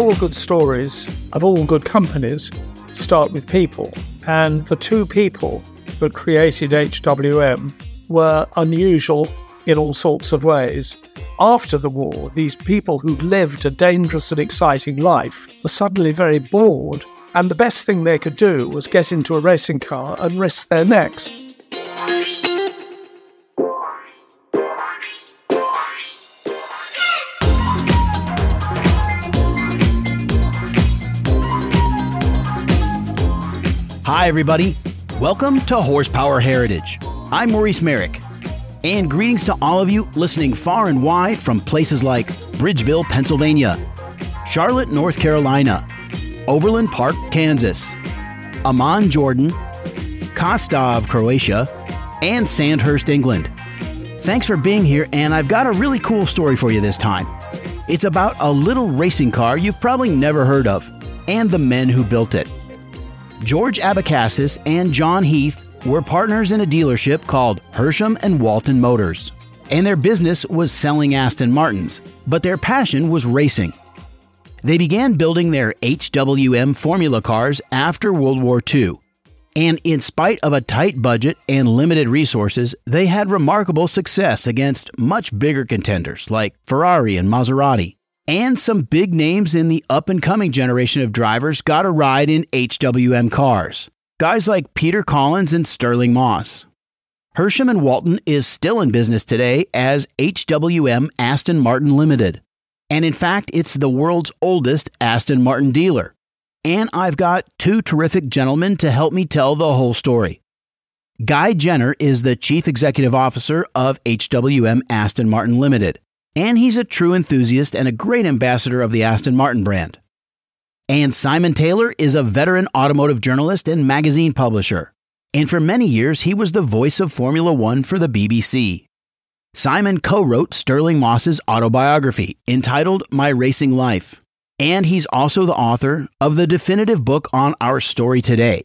all good stories of all good companies start with people. And the two people that created HWM were unusual in all sorts of ways. After the war, these people who lived a dangerous and exciting life were suddenly very bored, and the best thing they could do was get into a racing car and risk their necks. Hi, everybody. Welcome to Horsepower Heritage. I'm Maurice Merrick. And greetings to all of you listening far and wide from places like Bridgeville, Pennsylvania, Charlotte, North Carolina, Overland Park, Kansas, Amman, Jordan, Kostov, Croatia, and Sandhurst, England. Thanks for being here, and I've got a really cool story for you this time. It's about a little racing car you've probably never heard of, and the men who built it. George Abecassis and John Heath were partners in a dealership called Hersham and Walton Motors. And their business was selling Aston Martins, but their passion was racing. They began building their HWM Formula cars after World War II. And in spite of a tight budget and limited resources, they had remarkable success against much bigger contenders like Ferrari and Maserati. And some big names in the up and coming generation of drivers got a ride in HWM cars. Guys like Peter Collins and Stirling Moss. Hersham and Walton is still in business today as HWM Aston Martin Limited. And in fact, it's the world's oldest Aston Martin dealer. And I've got two terrific gentlemen to help me tell the whole story. Guy Jenner is the Chief Executive Officer of HWM Aston Martin Limited and he's a true enthusiast and a great ambassador of the Aston Martin brand. And Simon Taylor is a veteran automotive journalist and magazine publisher. And for many years, he was the voice of Formula One for the BBC. Simon co wrote Stirling Moss's autobiography entitled My Racing Life. And he's also the author of the definitive book on our story today.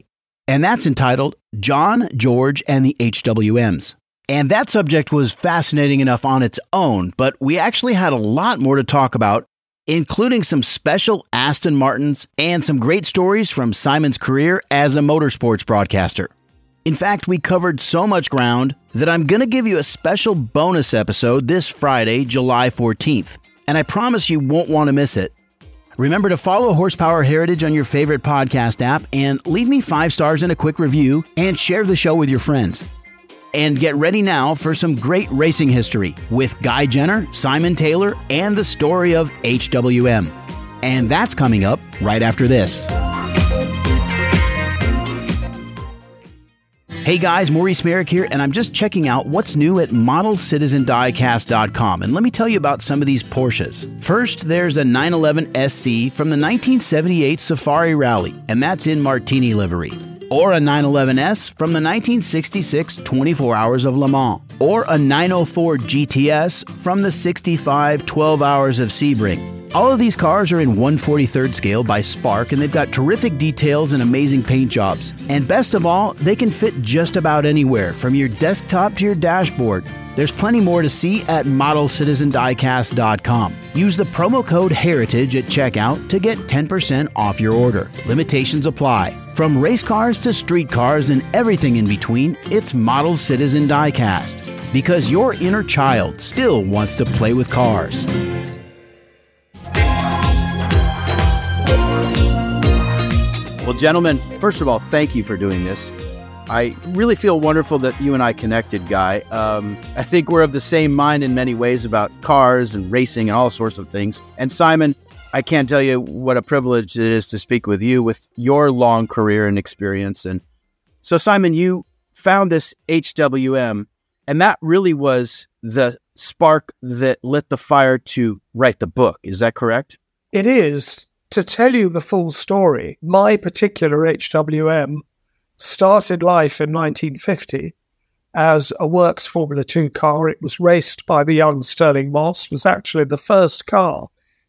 And that's entitled John, George, and the HWMs. And that subject was fascinating enough on its own, but we actually had a lot more to talk about, including some special Aston Martins and some great stories from Simon's career as a motorsports broadcaster. In fact, we covered so much ground that I'm going to give you a special bonus episode this Friday, July 14th, and I promise you won't want to miss it. Remember to follow Horsepower Heritage on your favorite podcast app and leave me five stars and a quick review and share the show with your friends. And get ready now for some great racing history with Guy Jenner, Simon Taylor, and the story of HWM. And that's coming up right after this. Hey guys, Maurice Merrick here, and I'm just checking out what's new at ModelCitizenDiecast.com. And let me tell you about some of these Porsches. First, there's a 911 SC from the 1978 Safari Rally, and that's in Martini livery or a 911S from the 1966 24 Hours of Le Mans, or a 904 GTS from the 65 12 Hours of Sebring. All of these cars are in 143rd scale by Spark and they've got terrific details and amazing paint jobs. And best of all, they can fit just about anywhere, from your desktop to your dashboard. There's plenty more to see at modelcitizendiecast.com. Use the promo code HERITAGE at checkout to get 10% off your order. Limitations apply. From race cars to street cars and everything in between, it's Model Citizen Diecast. Because your inner child still wants to play with cars. Gentlemen, first of all, thank you for doing this. I really feel wonderful that you and I connected, Guy. Um, I think we're of the same mind in many ways about cars and racing and all sorts of things. And Simon, I can't tell you what a privilege it is to speak with you with your long career and experience. And so, Simon, you found this HWM, and that really was the spark that lit the fire to write the book. Is that correct? It is. To tell you the full story, my particular HWM started life in 1950 as a works Formula 2 car. It was raced by the young Stirling Moss, was actually the first car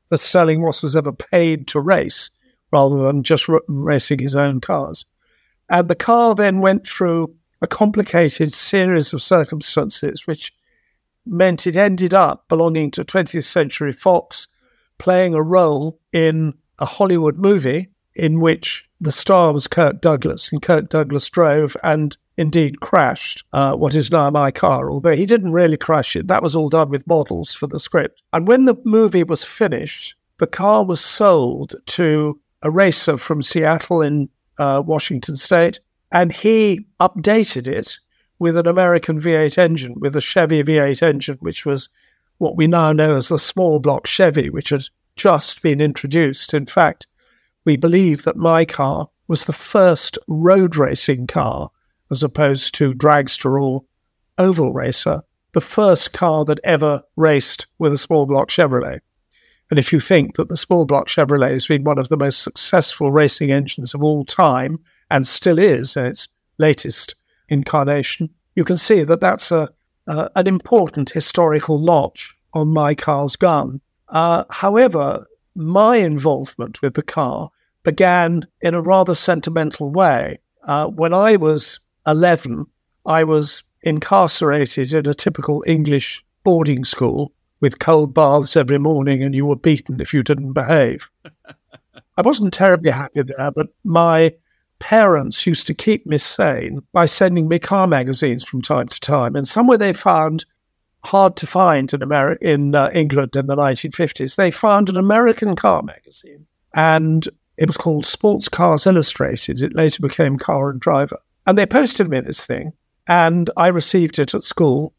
that Stirling Moss was ever paid to race rather than just r- racing his own cars. And the car then went through a complicated series of circumstances, which meant it ended up belonging to 20th Century Fox, playing a role in a Hollywood movie in which the star was Kirk Douglas, and Kirk Douglas drove and indeed crashed uh, what is now my car, although he didn't really crash it. That was all done with models for the script. And when the movie was finished, the car was sold to a racer from Seattle in uh, Washington State, and he updated it with an American V8 engine, with a Chevy V8 engine, which was what we now know as the small block Chevy, which had just been introduced. In fact, we believe that my car was the first road racing car, as opposed to dragster or oval racer, the first car that ever raced with a small block Chevrolet. And if you think that the small block Chevrolet has been one of the most successful racing engines of all time and still is in its latest incarnation, you can see that that's a, uh, an important historical notch on my car's gun. Uh, however, my involvement with the car began in a rather sentimental way. Uh, when I was 11, I was incarcerated in a typical English boarding school with cold baths every morning, and you were beaten if you didn't behave. I wasn't terribly happy there, but my parents used to keep me sane by sending me car magazines from time to time. And somewhere they found hard to find in America, in uh, England in the 1950s, they found an American car magazine, and it was called Sports Cars Illustrated. It later became Car and Driver, and they posted me this thing, and I received it at school.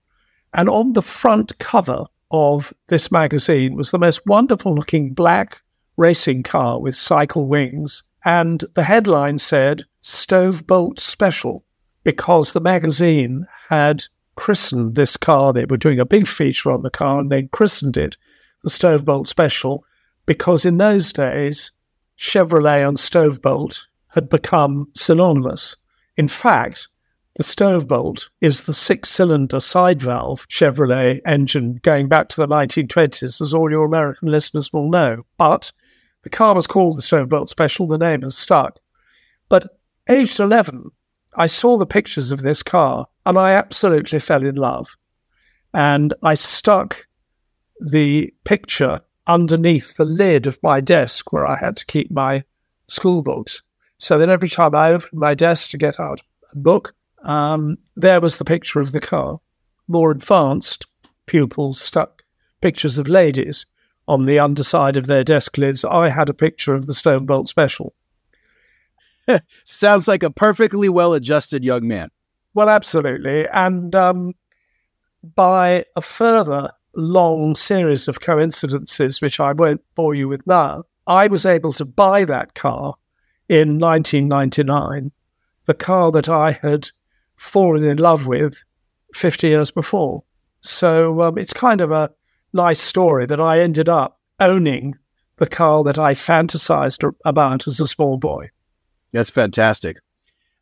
And on the front cover of this magazine was the most wonderful looking black racing car with cycle wings and the headline said Stove Bolt Special because the magazine had christened this car. They were doing a big feature on the car and they christened it the Stovebolt Special because in those days, Chevrolet and Stovebolt had become synonymous. In fact, the Stovebolt is the six cylinder side valve Chevrolet engine going back to the 1920s, as all your American listeners will know. But the car was called the Stovebolt Special. The name has stuck. But aged 11, I saw the pictures of this car and I absolutely fell in love. And I stuck the picture underneath the lid of my desk where I had to keep my school books. So that every time I opened my desk to get out a book, um, there was the picture of the car. More advanced pupils stuck pictures of ladies on the underside of their desk lids, I had a picture of the Stove Bolt Special. Sounds like a perfectly well adjusted young man. Well, absolutely. And um, by a further long series of coincidences, which I won't bore you with now, I was able to buy that car in 1999, the car that I had fallen in love with 50 years before. So um, it's kind of a nice story that I ended up owning the car that I fantasized about as a small boy. That's fantastic.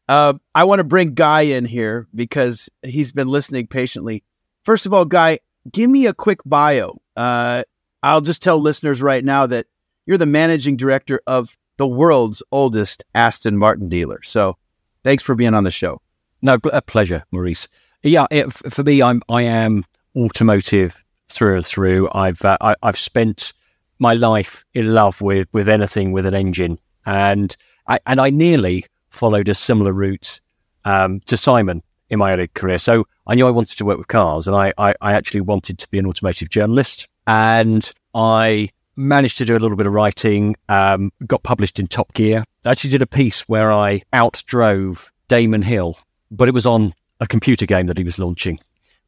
Uh, I want to bring Guy in here because he's been listening patiently. First of all, Guy, give me a quick bio. Uh, I'll just tell listeners right now that you're the managing director of the world's oldest Aston Martin dealer. So thanks for being on the show. No, a pleasure, Maurice. Yeah, it, for me, I'm I am automotive through and through. I've uh, I, have spent my life in love with with anything with an engine, and I and I nearly followed a similar route um, to Simon in my early career. So I knew I wanted to work with cars, and I, I, I actually wanted to be an automotive journalist, and I managed to do a little bit of writing. Um, got published in Top Gear. I actually did a piece where I outdrove Damon Hill, but it was on a computer game that he was launching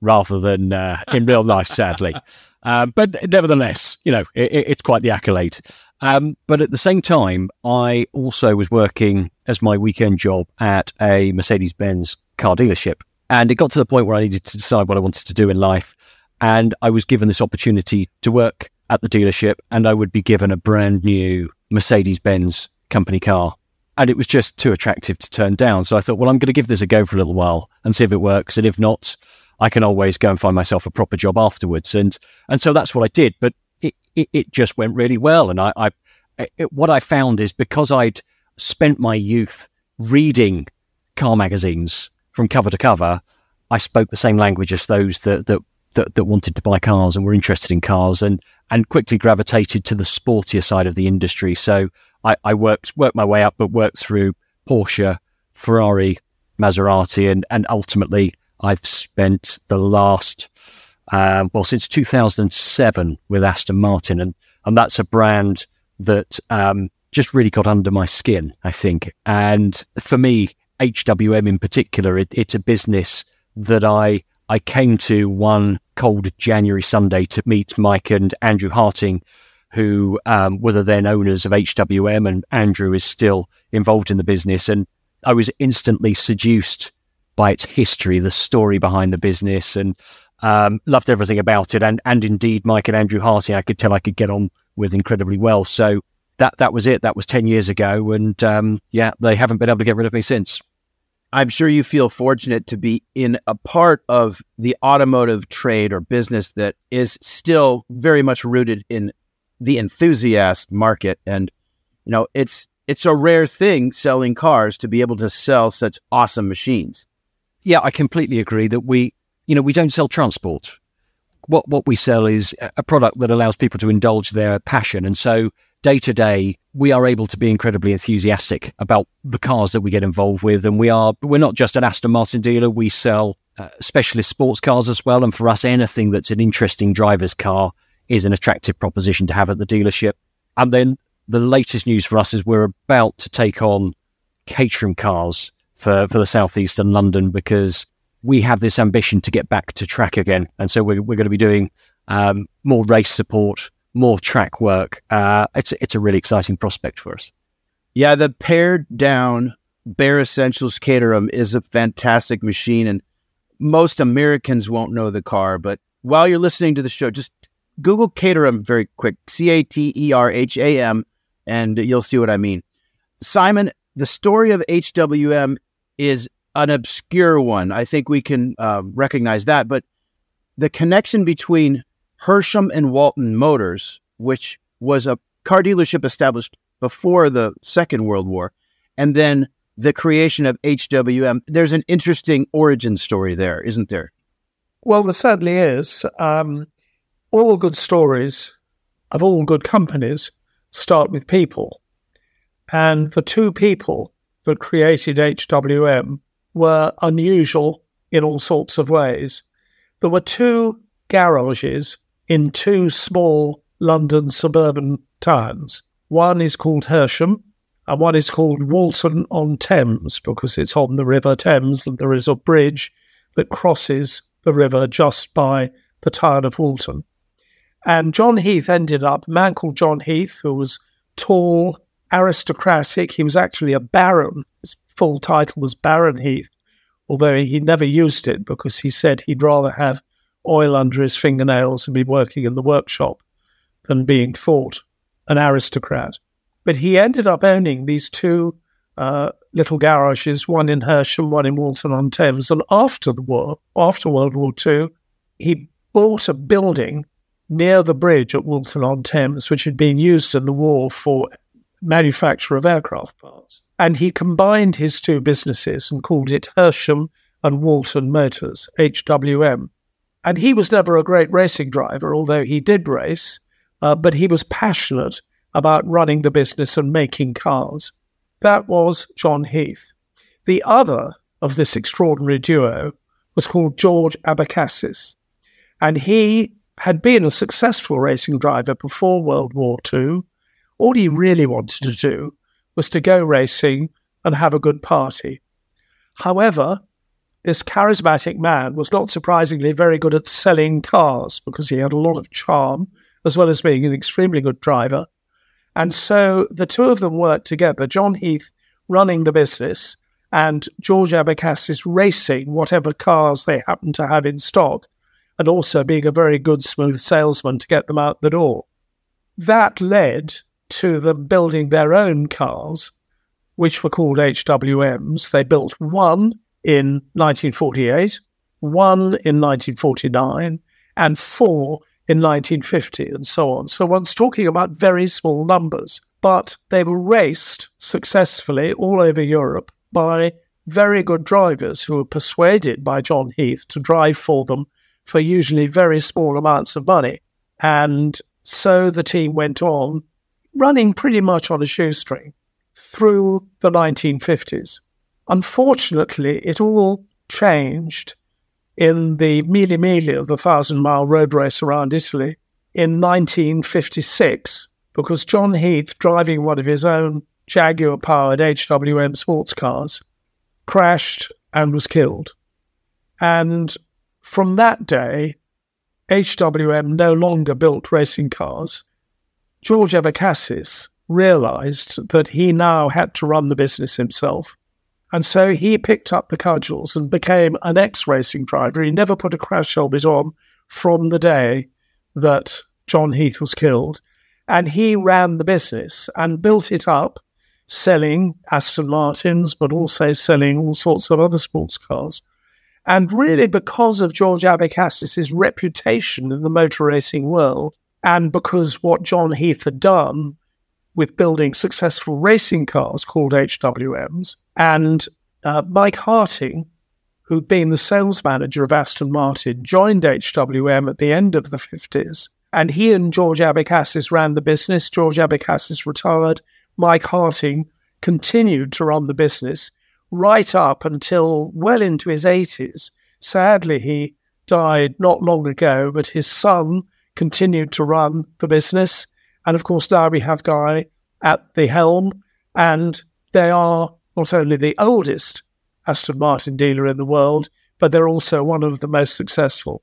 rather than uh, in real life, sadly. Um, but nevertheless, you know, it, it's quite the accolade. Um, but at the same time, I also was working as my weekend job at a Mercedes Benz car dealership. And it got to the point where I needed to decide what I wanted to do in life. And I was given this opportunity to work at the dealership, and I would be given a brand new Mercedes Benz company car. And it was just too attractive to turn down. So I thought, well, I'm going to give this a go for a little while and see if it works. And if not, I can always go and find myself a proper job afterwards. And and so that's what I did. But it, it, it just went really well. And I, I it, what I found is because I'd spent my youth reading car magazines from cover to cover, I spoke the same language as those that that that, that wanted to buy cars and were interested in cars. And and quickly gravitated to the sportier side of the industry. So I, I worked worked my way up, but worked through Porsche, Ferrari, Maserati, and and ultimately I've spent the last um, well since 2007 with Aston Martin, and and that's a brand that um, just really got under my skin, I think. And for me, HWM in particular, it, it's a business that I I came to one cold January Sunday to meet Mike and Andrew Harting, who um, were the then owners of HWM, and Andrew is still involved in the business. And I was instantly seduced by its history, the story behind the business, and um, loved everything about it. And and indeed, Mike and Andrew Harting, I could tell I could get on with incredibly well. So that that was it. That was ten years ago, and um, yeah, they haven't been able to get rid of me since. I'm sure you feel fortunate to be in a part of the automotive trade or business that is still very much rooted in the enthusiast market. And, you know, it's, it's a rare thing selling cars to be able to sell such awesome machines. Yeah, I completely agree that we, you know, we don't sell transport. What, what we sell is a product that allows people to indulge their passion. And so day to day, we are able to be incredibly enthusiastic about the cars that we get involved with. And we are, we're not just an Aston Martin dealer, we sell uh, specialist sports cars as well. And for us, anything that's an interesting driver's car is an attractive proposition to have at the dealership. And then the latest news for us is we're about to take on Caterham cars for, for the southeast and London because we have this ambition to get back to track again. And so we're, we're going to be doing um, more race support, more track work. Uh, it's it's a really exciting prospect for us. Yeah, the pared down Bare Essentials Caterham is a fantastic machine, and most Americans won't know the car. But while you're listening to the show, just Google Caterham very quick, C A T E R H A M, and you'll see what I mean. Simon, the story of HWM is an obscure one. I think we can uh, recognize that, but the connection between Hersham and Walton Motors, which was a car dealership established before the Second World War, and then the creation of HWM. There's an interesting origin story there, isn't there? Well, there certainly is. Um, all good stories of all good companies start with people. And the two people that created HWM were unusual in all sorts of ways. There were two garages in two small London suburban towns. One is called Hersham, and one is called Walton on Thames because it's on the River Thames and there is a bridge that crosses the river just by the town of Walton. And John Heath ended up, a man called John Heath, who was tall, aristocratic. He was actually a baron. Full title was Baron Heath, although he never used it because he said he'd rather have oil under his fingernails and be working in the workshop than being thought an aristocrat. But he ended up owning these two uh, little garages, one in Hersham, one in Walton on Thames. And after the war, after World War II, he bought a building near the bridge at Walton on Thames, which had been used in the war for manufacture of aircraft parts. And he combined his two businesses and called it Hersham and Walton Motors, HWM. And he was never a great racing driver, although he did race, uh, but he was passionate about running the business and making cars. That was John Heath. The other of this extraordinary duo was called George Abecassis, and he had been a successful racing driver before World War II. All he really wanted to do was to go racing and have a good party. However, this charismatic man was not surprisingly very good at selling cars because he had a lot of charm as well as being an extremely good driver. And so the two of them worked together, John Heath running the business and George Abecassis racing whatever cars they happened to have in stock and also being a very good, smooth salesman to get them out the door. That led to them building their own cars, which were called HWMs. They built one in 1948, one in 1949, and four in 1950, and so on. So one's talking about very small numbers, but they were raced successfully all over Europe by very good drivers who were persuaded by John Heath to drive for them for usually very small amounts of money. And so the team went on, running pretty much on a shoestring through the 1950s. Unfortunately, it all changed in the Mille Miglia, the thousand mile road race around Italy, in 1956, because John Heath, driving one of his own Jaguar powered HWM sports cars, crashed and was killed. And from that day, HWM no longer built racing cars. George Abecassis realized that he now had to run the business himself. And so he picked up the cudgels and became an ex racing driver. He never put a crash helmet on from the day that John Heath was killed. And he ran the business and built it up, selling Aston Martins, but also selling all sorts of other sports cars. And really, because of George Abecassis' reputation in the motor racing world, and because what John Heath had done with building successful racing cars called HWMs, and uh, Mike Harting, who'd been the sales manager of Aston Martin, joined HWM at the end of the 50s. And he and George Abecassis ran the business. George Abecassis retired. Mike Harting continued to run the business right up until well into his 80s. Sadly, he died not long ago, but his son continued to run the business. And of course, now we have Guy at the helm, and they are not only the oldest Aston Martin dealer in the world, but they're also one of the most successful.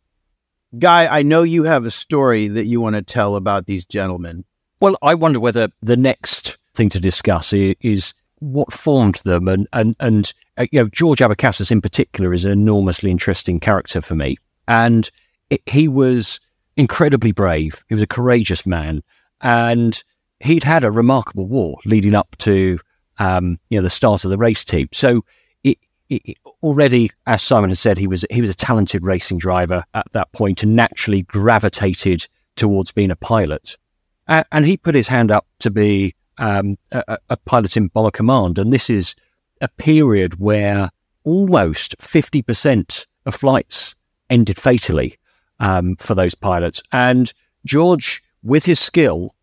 Guy, I know you have a story that you want to tell about these gentlemen. Well, I wonder whether the next thing to discuss is what formed them, and and and uh, you know George Abecassis in particular is an enormously interesting character for me, and it, he was incredibly brave. He was a courageous man, and he'd had a remarkable war leading up to um, you know the start of the race team. So it, it, already, as Simon has said, he was he was a talented racing driver at that point, and naturally gravitated towards being a pilot. And he put his hand up to be um, a, a pilot in bomber command, and this is a period where almost fifty percent of flights ended fatally um, for those pilots. And George, with his skill,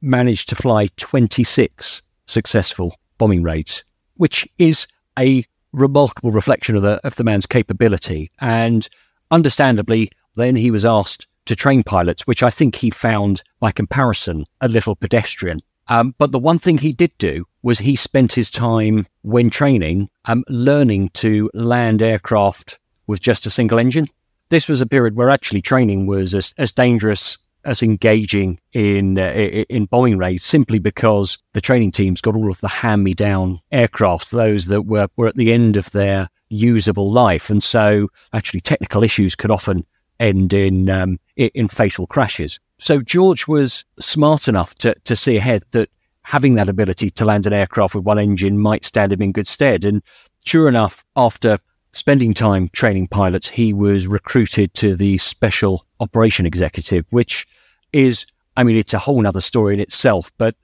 managed to fly 26 successful bombing raids, which is a remarkable reflection of the of the man's capability. And understandably, then he was asked to train pilots, which I think he found, by comparison, a little pedestrian. Um, but the one thing he did do was he spent his time when training um, learning to land aircraft with just a single engine. This was a period where actually training was as, as dangerous as engaging in uh, in bombing raids simply because the training teams got all of the hand-me-down aircraft, those that were, were at the end of their usable life, and so actually technical issues could often end in um, in fatal crashes. So George was smart enough to to see ahead that having that ability to land an aircraft with one engine might stand him in good stead. And sure enough, after spending time training pilots, he was recruited to the Special Operation Executive, which is, I mean, it's a whole other story in itself, but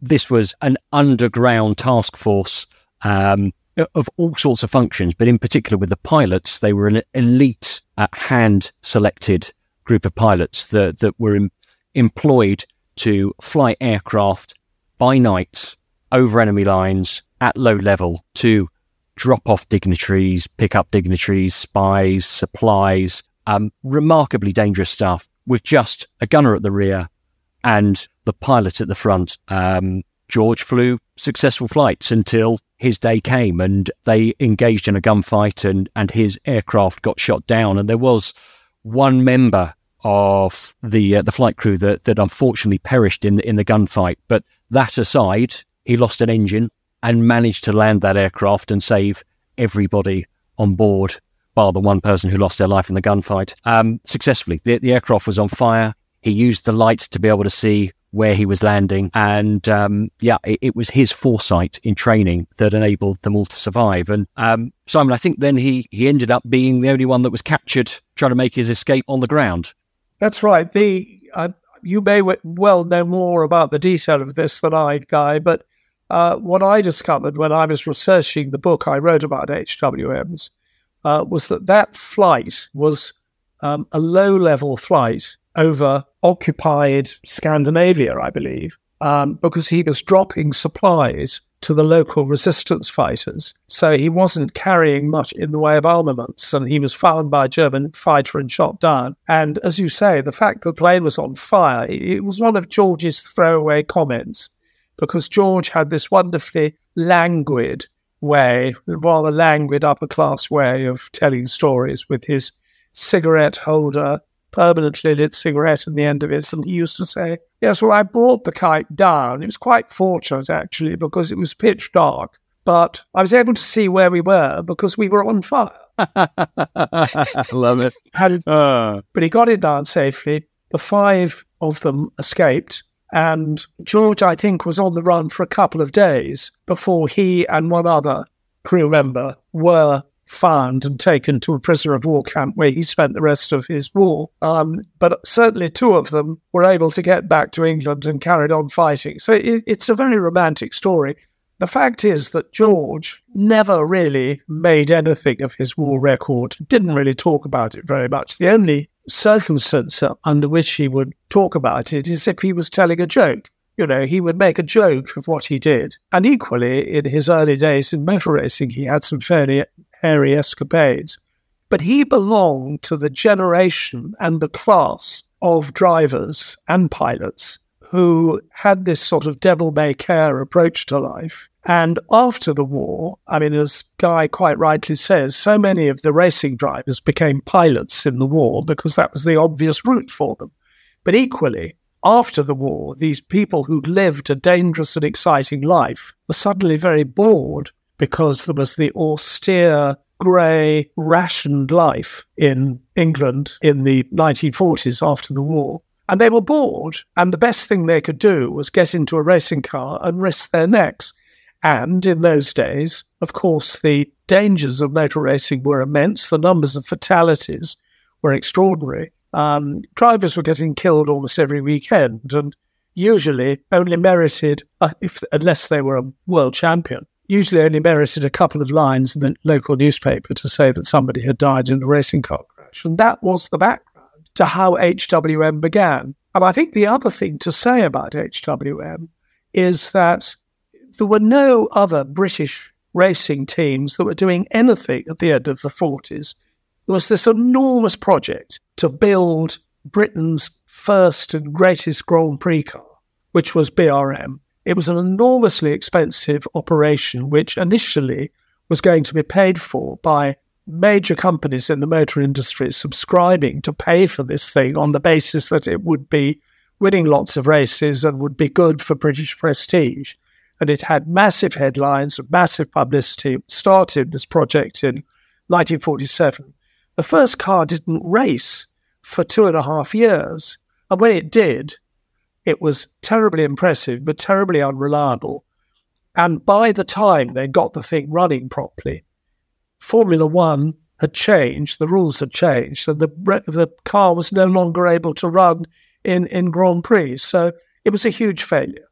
this was an underground task force um, of all sorts of functions, but in particular with the pilots, they were an elite, uh, hand selected group of pilots that, that were em- employed to fly aircraft by night over enemy lines at low level to drop off dignitaries, pick up dignitaries, spies, supplies, um, remarkably dangerous stuff with just a gunner at the rear and the pilot at the front. Um, George flew successful flights until his day came and they engaged in a gunfight and, and his aircraft got shot down. And there was one member of the uh, the flight crew that, that unfortunately perished in the, in the gunfight. But that aside, he lost an engine and managed to land that aircraft and save everybody on board, bar the one person who lost their life in the gunfight, um, successfully. The, the, aircraft was on fire. He used the light to be able to see where he was landing. And um, yeah, it, it, was his foresight in training that enabled them all to survive. And um, Simon, I think then he, he ended up being the only one that was captured trying to make his escape on the ground. That's right. The uh, You may well know more about the detail of this than I, Guy, but uh, what I discovered when I was researching the book I wrote about HWMs uh, was that that flight was um, a low level flight over occupied Scandinavia, I believe, um, because he was dropping supplies to the local resistance fighters. So he wasn't carrying much in the way of armaments, and he was found by a German fighter and shot down. And as you say, the fact the plane was on fire, it was one of George's throwaway comments, because George had this wonderfully languid way, rather languid upper class way of telling stories with his cigarette holder permanently lit cigarette in the end of it. And he used to say, Yes, well, I brought the kite down. It was quite fortunate, actually, because it was pitch dark. But I was able to see where we were because we were on fire. I love it. Had, uh. But he got it down safely. The five of them escaped. And George, I think, was on the run for a couple of days before he and one other crew member were found and taken to a prisoner of war camp where he spent the rest of his war. Um, but certainly two of them were able to get back to England and carried on fighting. So it, it's a very romantic story. The fact is that George never really made anything of his war record, didn't really talk about it very much. The only circumstance under which he would talk about it is if he was telling a joke. You know, he would make a joke of what he did. And equally, in his early days in motor racing, he had some fairly hairy escapades. But he belonged to the generation and the class of drivers and pilots who had this sort of devil may care approach to life. And after the war, I mean, as Guy quite rightly says, so many of the racing drivers became pilots in the war because that was the obvious route for them. But equally, after the war, these people who'd lived a dangerous and exciting life were suddenly very bored because there was the austere, grey, rationed life in England in the 1940s after the war. And they were bored, and the best thing they could do was get into a racing car and risk their necks. And in those days, of course, the dangers of motor racing were immense. The numbers of fatalities were extraordinary. Um, drivers were getting killed almost every weekend, and usually only merited, uh, if, unless they were a world champion, usually only merited a couple of lines in the local newspaper to say that somebody had died in a racing car crash. And that was the background to how HWM began. And I think the other thing to say about HWM is that there were no other British racing teams that were doing anything at the end of the 40s. There was this enormous project to build Britain's first and greatest Grand Prix car, which was BRM. It was an enormously expensive operation, which initially was going to be paid for by major companies in the motor industry subscribing to pay for this thing on the basis that it would be winning lots of races and would be good for British prestige. And it had massive headlines, and massive publicity. Started this project in 1947. The first car didn't race for two and a half years. And when it did, it was terribly impressive, but terribly unreliable. And by the time they got the thing running properly, Formula One had changed, the rules had changed, and the, the car was no longer able to run in, in Grand Prix. So it was a huge failure.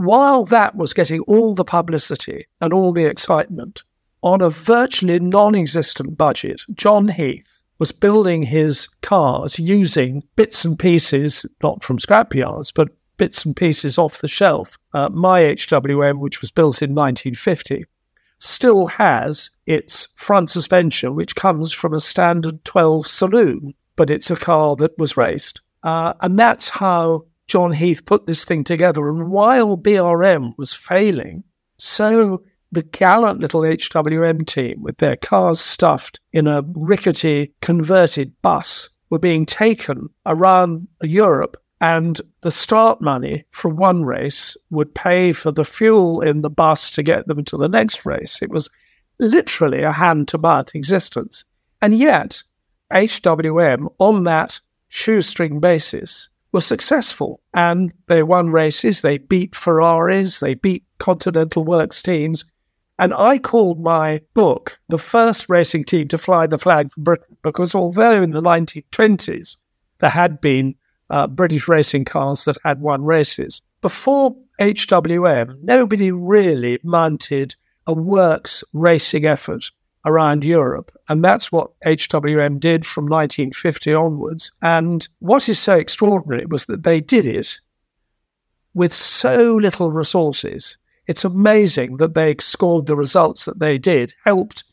While that was getting all the publicity and all the excitement, on a virtually non existent budget, John Heath was building his cars using bits and pieces, not from scrapyards, but bits and pieces off the shelf. Uh, my HWM, which was built in 1950, still has its front suspension, which comes from a standard 12 saloon, but it's a car that was raced. Uh, and that's how John Heath put this thing together. And while BRM was failing, so the gallant little HWM team, with their cars stuffed in a rickety converted bus, were being taken around Europe and the start money from one race would pay for the fuel in the bus to get them to the next race. It was literally a hand to mouth existence. And yet, HWM, on that shoestring basis, were successful and they won races. They beat Ferraris, they beat Continental Works teams. And I called my book the first racing team to fly the flag for Britain because although in the 1920s there had been uh, British racing cars that had won races. Before HWM, nobody really mounted a works racing effort around Europe. And that's what HWM did from 1950 onwards. And what is so extraordinary was that they did it with so little resources. It's amazing that they scored the results that they did, helped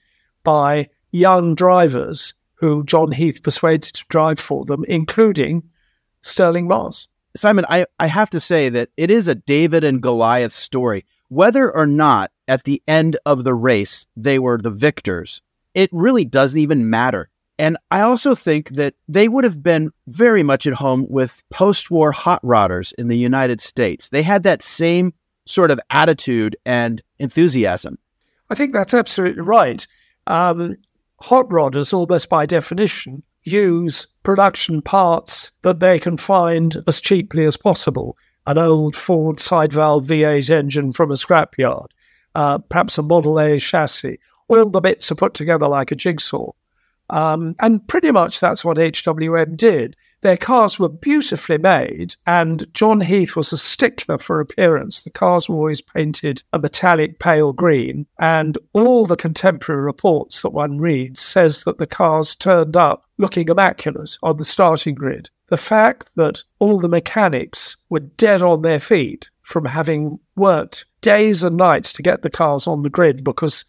by young drivers who John Heath persuaded to drive for them, including Stirling Moss. Simon, I, I have to say that it is a David and Goliath story. Whether or not at the end of the race they were the victors, it really doesn't even matter. And I also think that they would have been very much at home with post war hot rodders in the United States. They had that same sort of attitude and enthusiasm. I think that's absolutely right. Um, hot rodders, almost by definition, use production parts that they can find as cheaply as possible. An old Ford side valve V8 engine from a scrapyard, uh, perhaps a Model A chassis. All the bits are put together like a jigsaw. Um, and pretty much that's what HWM did. Their cars were beautifully made, and John Heath was a stickler for appearance. The cars were always painted a metallic pale green, and all the contemporary reports that one reads says that the cars turned up looking immaculate on the starting grid. The fact that all the mechanics were dead on their feet from having worked days and nights to get the cars on the grid because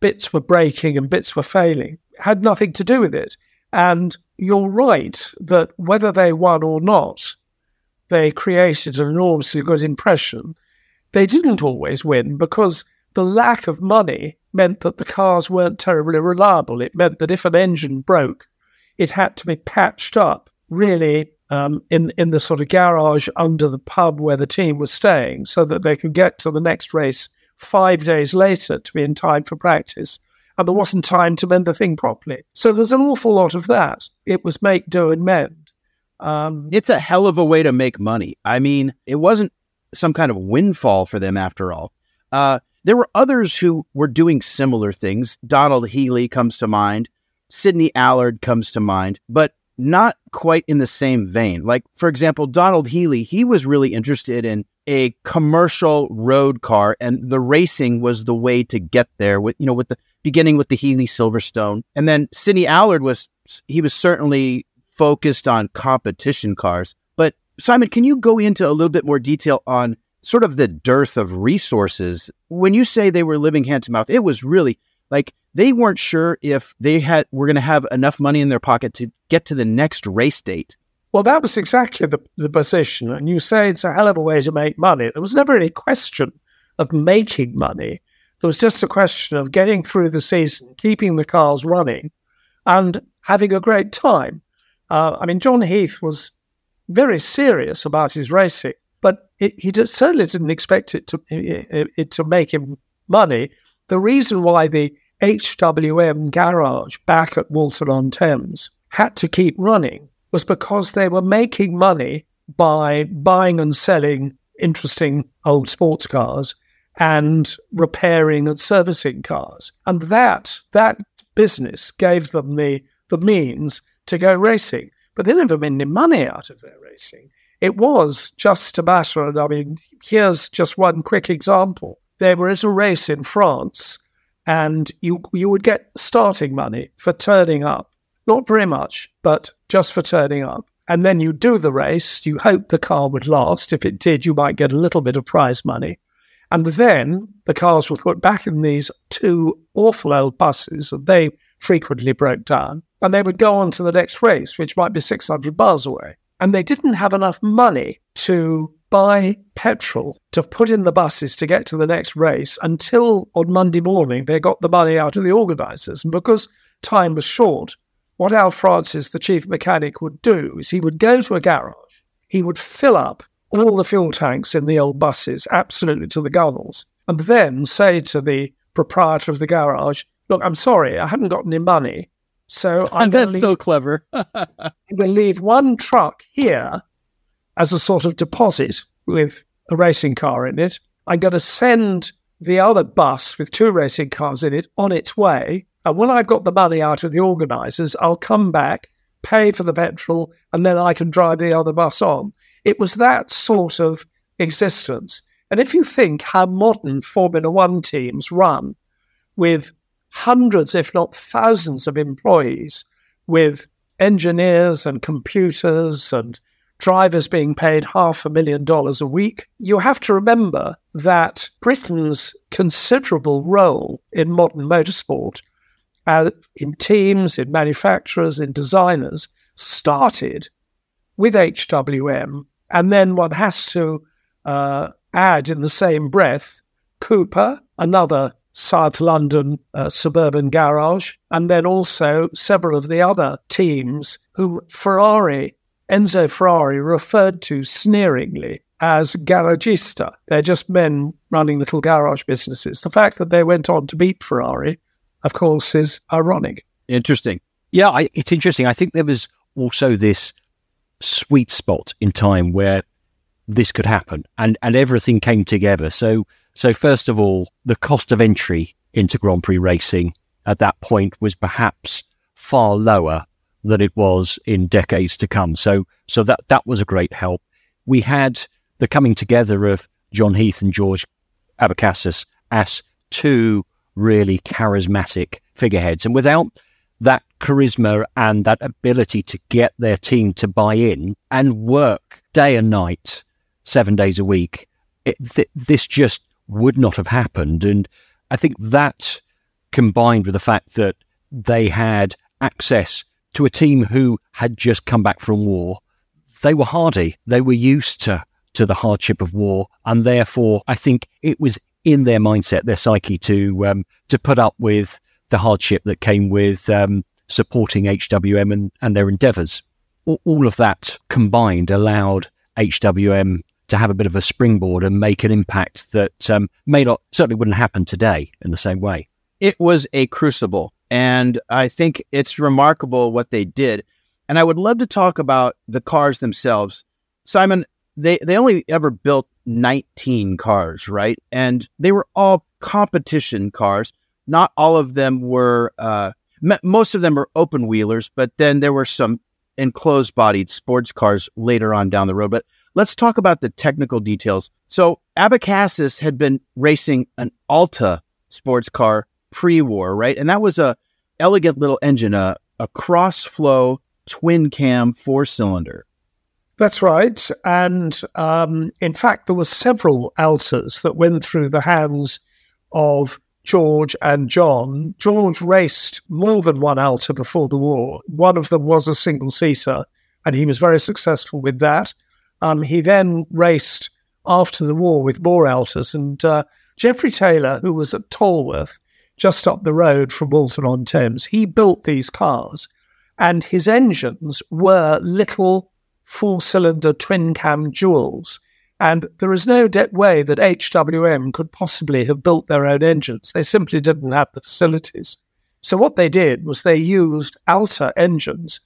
bits were breaking and bits were failing had nothing to do with it. And you're right that whether they won or not, they created an enormously good impression. They didn't always win because the lack of money meant that the cars weren't terribly reliable. It meant that if an engine broke, it had to be patched up really um, in in the sort of garage under the pub where the team was staying, so that they could get to the next race five days later to be in time for practice and there wasn't time to mend the thing properly. So there's an awful lot of that. It was make, do, and mend. Um, it's a hell of a way to make money. I mean, it wasn't some kind of windfall for them after all. Uh, there were others who were doing similar things. Donald Healey comes to mind. Sydney Allard comes to mind, but not quite in the same vein. Like, for example, Donald Healey, he was really interested in a commercial road car, and the racing was the way to get there. With you know, with the beginning with the Healey Silverstone, and then Sydney Allard was he was certainly focused on competition cars. But Simon, can you go into a little bit more detail on sort of the dearth of resources when you say they were living hand to mouth? It was really like they weren't sure if they had were going to have enough money in their pocket to get to the next race date. Well, that was exactly the, the position. And you say it's a hell of a way to make money. There was never any question of making money. There was just a question of getting through the season, keeping the cars running, and having a great time. Uh, I mean, John Heath was very serious about his racing, but it, he did, certainly didn't expect it to it, it to make him money. The reason why the HWM garage back at Walton on Thames had to keep running was because they were making money by buying and selling interesting old sports cars and repairing and servicing cars. And that that business gave them the, the means to go racing. But they never made any money out of their racing. It was just a matter of, I mean, here's just one quick example. They were at a race in France and you you would get starting money for turning up. Not very much, but just for turning up. And then you do the race. You hope the car would last. If it did, you might get a little bit of prize money. And then the cars were put back in these two awful old buses and they frequently broke down. And they would go on to the next race, which might be 600 miles away. And they didn't have enough money to buy petrol to put in the buses to get to the next race until on Monday morning they got the money out of the organisers. And because time was short, what Alf Francis, the chief mechanic, would do is he would go to a garage, he would fill up all the fuel tanks in the old buses absolutely to the gunnels, and then say to the proprietor of the garage, Look, I'm sorry, I haven't got any money. So I'm That's leave, so clever. I'm going to leave one truck here as a sort of deposit with a racing car in it. I'm going to send the other bus with two racing cars in it on its way. And when I've got the money out of the organisers, I'll come back, pay for the petrol, and then I can drive the other bus on. It was that sort of existence. And if you think how modern Formula One teams run with hundreds, if not thousands, of employees with engineers and computers and drivers being paid half a million dollars a week. You have to remember that Britain's considerable role in modern motorsport, uh, in teams, in manufacturers, in designers, started with HWM. And then one has to uh, add in the same breath Cooper, another South London uh, suburban garage, and then also several of the other teams whom Ferrari, Enzo Ferrari, referred to sneeringly as garagista. They're just men running little garage businesses. The fact that they went on to beat Ferrari, of course, is ironic. Interesting. Yeah, I, it's interesting. I think there was also this sweet spot in time where this could happen and, and everything came together. So so, first of all, the cost of entry into Grand Prix racing at that point was perhaps far lower than it was in decades to come. So, so that, that was a great help. We had the coming together of John Heath and George Abecassis as two really charismatic figureheads. And without that charisma and that ability to get their team to buy in and work day and night, seven days a week, it, th- this just would not have happened. And I think that combined with the fact that they had access to a team who had just come back from war, they were hardy. They were used to, to the hardship of war. And therefore, I think it was in their mindset, their psyche to, um, to put up with the hardship that came with um, supporting HWM and, and their endeavours. All of that combined allowed HWM to have a bit of a springboard and make an impact that um, may not certainly wouldn't happen today in the same way. It was a crucible, and I think it's remarkable what they did. And I would love to talk about the cars themselves. Simon, they they only ever built 19 cars, right? And they were all competition cars. Not all of them were. Uh, most of them were open wheelers, but then there were some enclosed bodied sports cars later on down the road. But Let's talk about the technical details. So Abecassis had been racing an Alta sports car pre-war, right? And that was a elegant little engine, a, a cross-flow twin cam four cylinder. That's right. And um, in fact, there were several Altas that went through the hands of George and John. George raced more than one Alta before the war. One of them was a single seater, and he was very successful with that. Um, he then raced after the war with more Altas, and uh, Geoffrey Taylor, who was at Tolworth, just up the road from Walton on Thames, he built these cars, and his engines were little four cylinder twin cam jewels. And there is no de- way that HWM could possibly have built their own engines. They simply didn't have the facilities. So what they did was they used Alta engines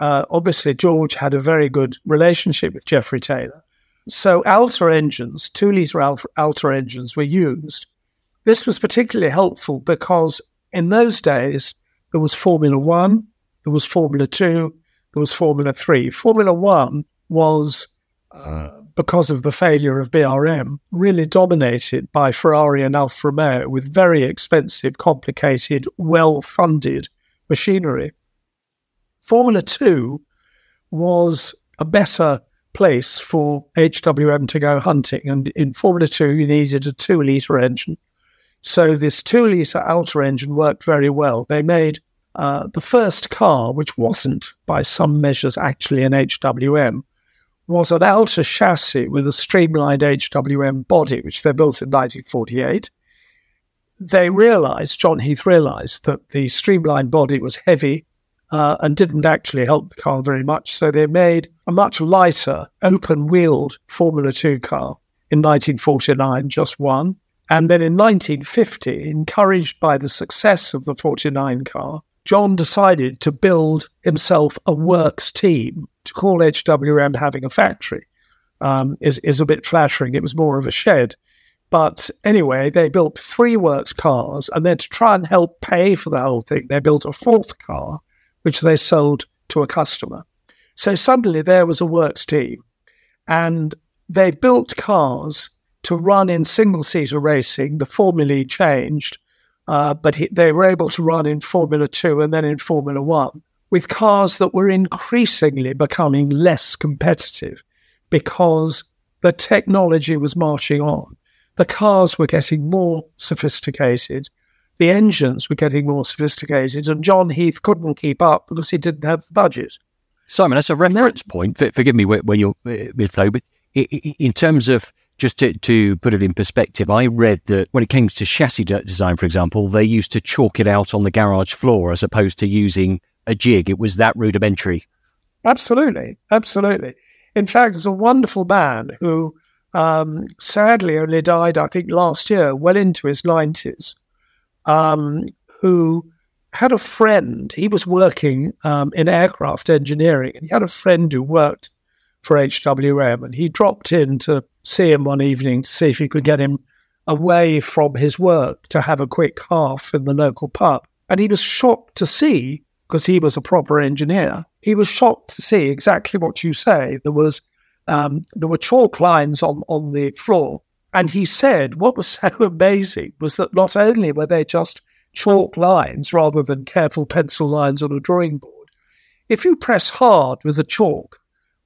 uh, obviously, George had a very good relationship with Geoffrey Taylor. So, Alta engines, two litre Alta engines, were used. This was particularly helpful because in those days, there was Formula One, there was Formula Two, there was Formula Three. Formula One was, uh, because of the failure of BRM, really dominated by Ferrari and Alfa Romeo with very expensive, complicated, well funded machinery. Formula 2 was a better place for HWM to go hunting. And in Formula 2, you needed a two litre engine. So this two litre Alta engine worked very well. They made uh, the first car, which wasn't by some measures actually an HWM, was an Alta chassis with a streamlined HWM body, which they built in 1948. They realized, John Heath realized, that the streamlined body was heavy uh, and didn't actually help the car very much. So they made a much lighter, open wheeled Formula 2 car in 1949, just one. And then in 1950, encouraged by the success of the 49 car, John decided to build himself a works team. To call HWM having a factory um, is, is a bit flattering. It was more of a shed. But anyway, they built three works cars, and then to try and help pay for the whole thing, they built a fourth car, which they sold to a customer. So suddenly there was a works team, and they built cars to run in single seater racing. The formulae changed. Uh, but he, they were able to run in Formula Two and then in Formula One with cars that were increasingly becoming less competitive because the technology was marching on. The cars were getting more sophisticated. The engines were getting more sophisticated, and John Heath couldn't keep up because he didn't have the budget. Simon, that's a reference point. Forgive me when you're uh, mid flow, but in terms of just to, to put it in perspective, I read that when it came to chassis design, for example, they used to chalk it out on the garage floor as opposed to using a jig. It was that rudimentary. Absolutely. Absolutely. In fact, there's a wonderful man who um, sadly only died, I think, last year, well into his 90s, um, who had a friend. He was working um, in aircraft engineering, and he had a friend who worked for HWM, and he dropped in to see him one evening to see if he could get him away from his work to have a quick half in the local pub. And he was shocked to see, because he was a proper engineer, he was shocked to see exactly what you say. There was um, there were chalk lines on, on the floor. And he said what was so amazing was that not only were they just chalk lines rather than careful pencil lines on a drawing board, if you press hard with the chalk,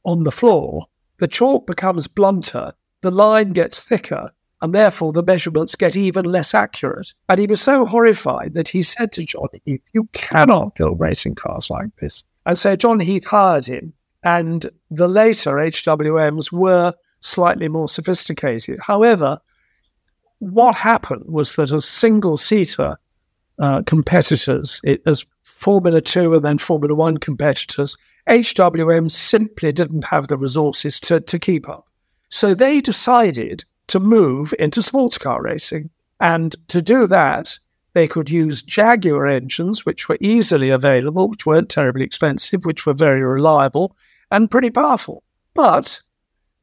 on the floor, the chalk becomes blunter, the line gets thicker, and therefore the measurements get even less accurate. And he was so horrified that he said to John Heath, You cannot build racing cars like this. And so John Heath hired him, and the later HWMs were slightly more sophisticated. However, what happened was that as single seater uh, competitors, it, as Formula Two and then Formula One competitors, HWM simply didn't have the resources to, to keep up. So they decided to move into sports car racing. And to do that, they could use Jaguar engines, which were easily available, which weren't terribly expensive, which were very reliable and pretty powerful. But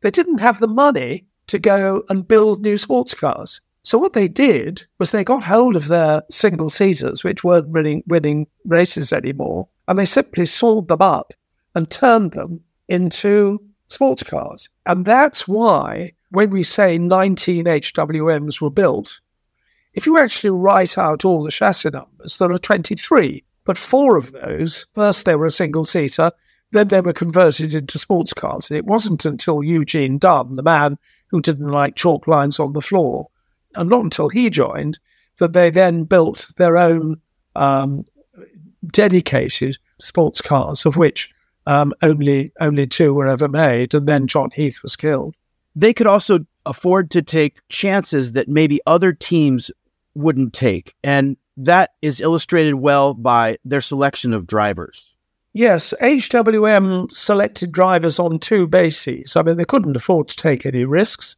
they didn't have the money to go and build new sports cars. So what they did was they got hold of their single seaters, which weren't winning, winning races anymore, and they simply sold them up and turned them into sports cars. And that's why when we say 19 HWMs were built, if you actually write out all the chassis numbers, there are 23. But four of those, first they were a single seater, then they were converted into sports cars. And it wasn't until Eugene Dunn, the man who didn't like chalk lines on the floor, and not until he joined, that they then built their own um, dedicated sports cars, of which um, only only two were ever made, and then John Heath was killed. They could also afford to take chances that maybe other teams wouldn't take, and that is illustrated well by their selection of drivers. Yes, HWM selected drivers on two bases. I mean, they couldn't afford to take any risks.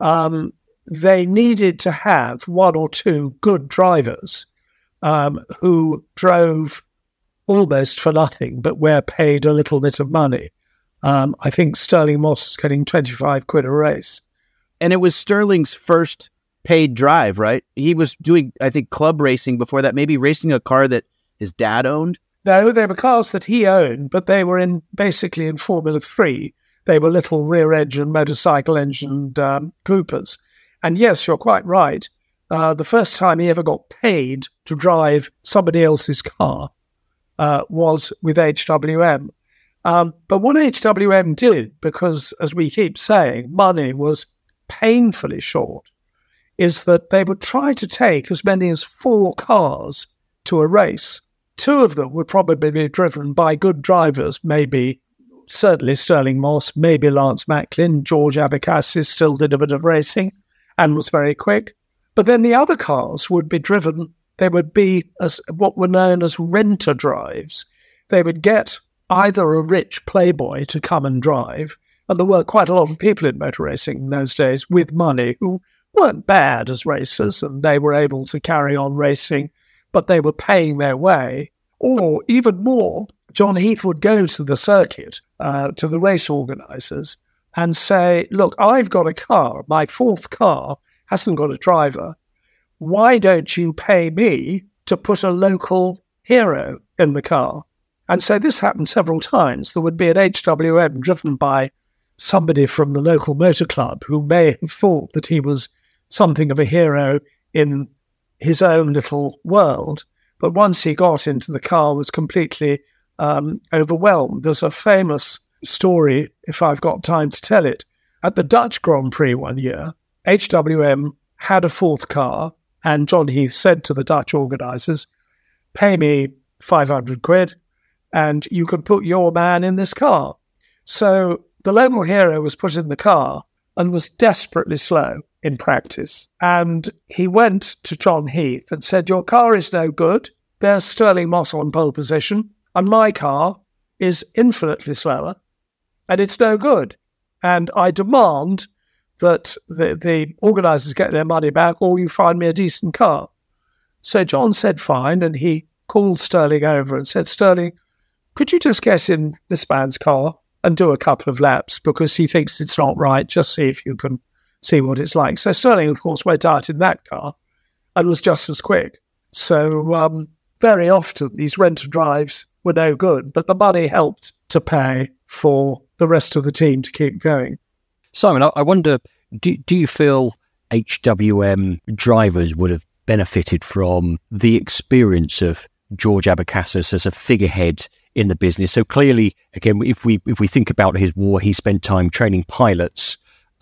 Um, they needed to have one or two good drivers um, who drove almost for nothing, but we're paid a little bit of money. Um, I think Stirling Moss is getting 25 quid a race. And it was Stirling's first paid drive, right? He was doing, I think, club racing before that, maybe racing a car that his dad owned. No, they were cars that he owned, but they were in basically in Formula Three. They were little rear engine, motorcycle engine um, Coopers. And yes, you're quite right. Uh, the first time he ever got paid to drive somebody else's car uh, was with HWM. Um, but what HWM did, because as we keep saying, money was painfully short, is that they would try to take as many as four cars to a race. Two of them would probably be driven by good drivers, maybe certainly Stirling Moss, maybe Lance Macklin. George Abecassis still did a bit of racing and was very quick. But then the other cars would be driven they would be as what were known as renter drives. They would get either a rich playboy to come and drive, and there were quite a lot of people in motor racing in those days with money who weren't bad as racers, and they were able to carry on racing, but they were paying their way. Or even more, John Heath would go to the circuit, uh, to the race organisers, and say, Look, I've got a car. My fourth car hasn't got a driver why don't you pay me to put a local hero in the car? And so this happened several times. There would be an HWM driven by somebody from the local motor club who may have thought that he was something of a hero in his own little world. But once he got into the car, was completely um, overwhelmed. There's a famous story, if I've got time to tell it. At the Dutch Grand Prix one year, HWM had a fourth car, and John Heath said to the Dutch organisers, "Pay me 500 quid, and you can put your man in this car." So the local hero was put in the car and was desperately slow in practice. And he went to John Heath and said, Your car is no good. There's Stirling Moss on pole position, and my car is infinitely slower, and it's no good. And I demand that the, the organisers get their money back or you find me a decent car. So John said, Fine. And he called Stirling over and said, Stirling, could you just get in this man's car and do a couple of laps because he thinks it's not right? Just see if you can see what it's like. So Stirling, of course, went out in that car and was just as quick. So um, very often these rent drives were no good, but the money helped to pay for the rest of the team to keep going. Simon, I wonder, do, do you feel HWM drivers would have benefited from the experience of George Abecassis as a figurehead in the business? So clearly, again, if we if we think about his war, he spent time training pilots.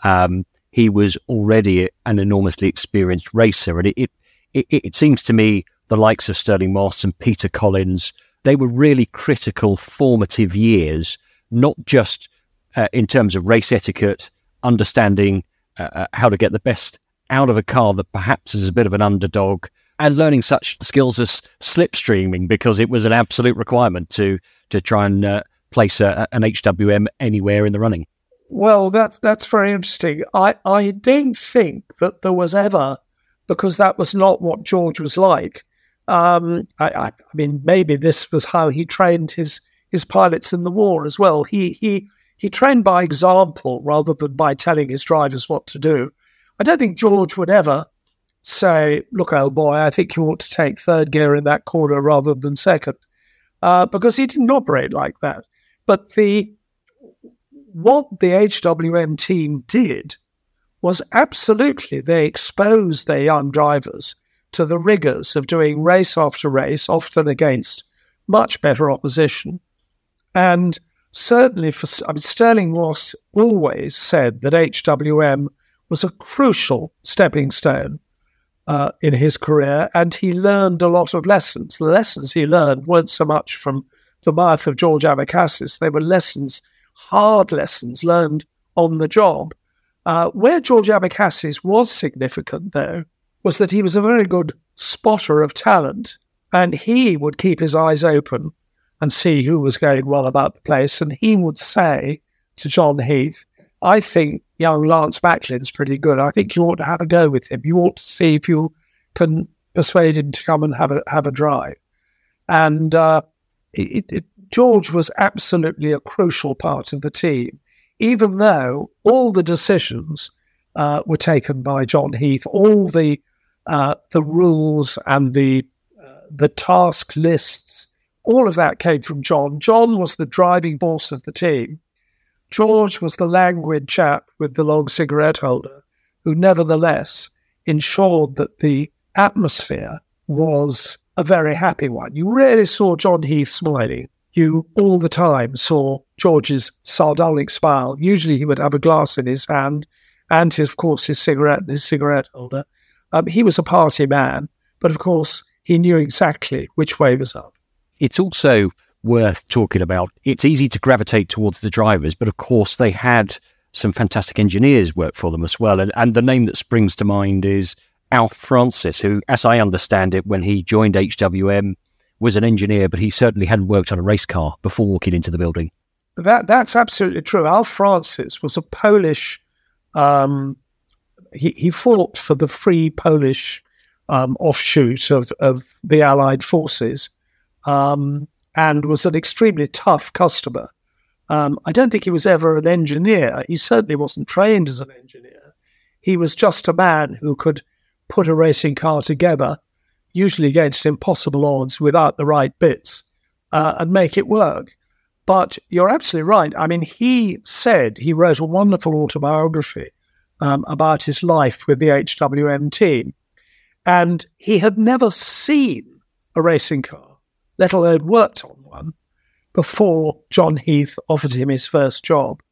Um, he was already an enormously experienced racer. And it, it, it, seems to me the likes of Stirling Moss and Peter Collins, they were really critical formative years, not just uh, in terms of race etiquette, understanding uh, uh, how to get the best out of a car that perhaps is a bit of an underdog, and learning such skills as slipstreaming because it was an absolute requirement to to try and uh, place a, an HWM anywhere in the running. Well, that's that's very interesting. I, I don't think that there was ever, because that was not what George was like. Um, I, I, I, mean, maybe this was how he trained his his pilots in the war as well. He he he trained by example rather than by telling his drivers what to do. I don't think George would ever say, "Look, old boy, I think you ought to take third gear in that corner rather than second, uh, because he didn't operate like that. But the what the HWM team did was absolutely they exposed their young drivers to the rigors of doing race after race, often against much better opposition. And certainly for I mean, Stirling Moss always said that HWM was a crucial stepping stone uh, in his career, and he learned a lot of lessons. The lessons he learned weren't so much from the mouth of George Abecassis; they were lessons hard lessons learned on the job. Uh, where George Abecassis was significant, though, was that he was a very good spotter of talent, and he would keep his eyes open and see who was going well about the place. And he would say to John Heath, I think young Lance Macklin's pretty good. I think you ought to have a go with him. You ought to see if you can persuade him to come and have a have a drive. And uh, it, it, George was absolutely a crucial part of the team, even though all the decisions uh, were taken by John Heath, all the uh, the rules and the uh, the task lists, all of that came from John. John was the driving force of the team. George was the languid chap with the long cigarette holder, who nevertheless ensured that the atmosphere was a very happy one. You rarely saw John Heath smiling you all the time saw George's sardonic smile. Usually he would have a glass in his hand and, his, of course, his cigarette and his cigarette holder. Um, he was a party man, but of course, he knew exactly which way was up. It's also worth talking about. It's easy to gravitate towards the drivers, but of course, they had some fantastic engineers work for them as well. And, and the name that springs to mind is Alf Francis, who, as I understand it, when he joined HWM, was an engineer, but he certainly hadn't worked on a race car before walking into the building. That that's absolutely true. Alf Francis was a Polish. Um, he he fought for the Free Polish um, offshoot of of the Allied forces, um, and was an extremely tough customer. Um, I don't think he was ever an engineer. He certainly wasn't trained as an engineer. He was just a man who could put a racing car together usually against impossible odds without the right bits, uh, and make it work. But you're absolutely right. I mean, he said he wrote a wonderful autobiography um, about his life with the HWM team. And he had never seen a racing car, let alone worked on one, before John Heath offered him his first job.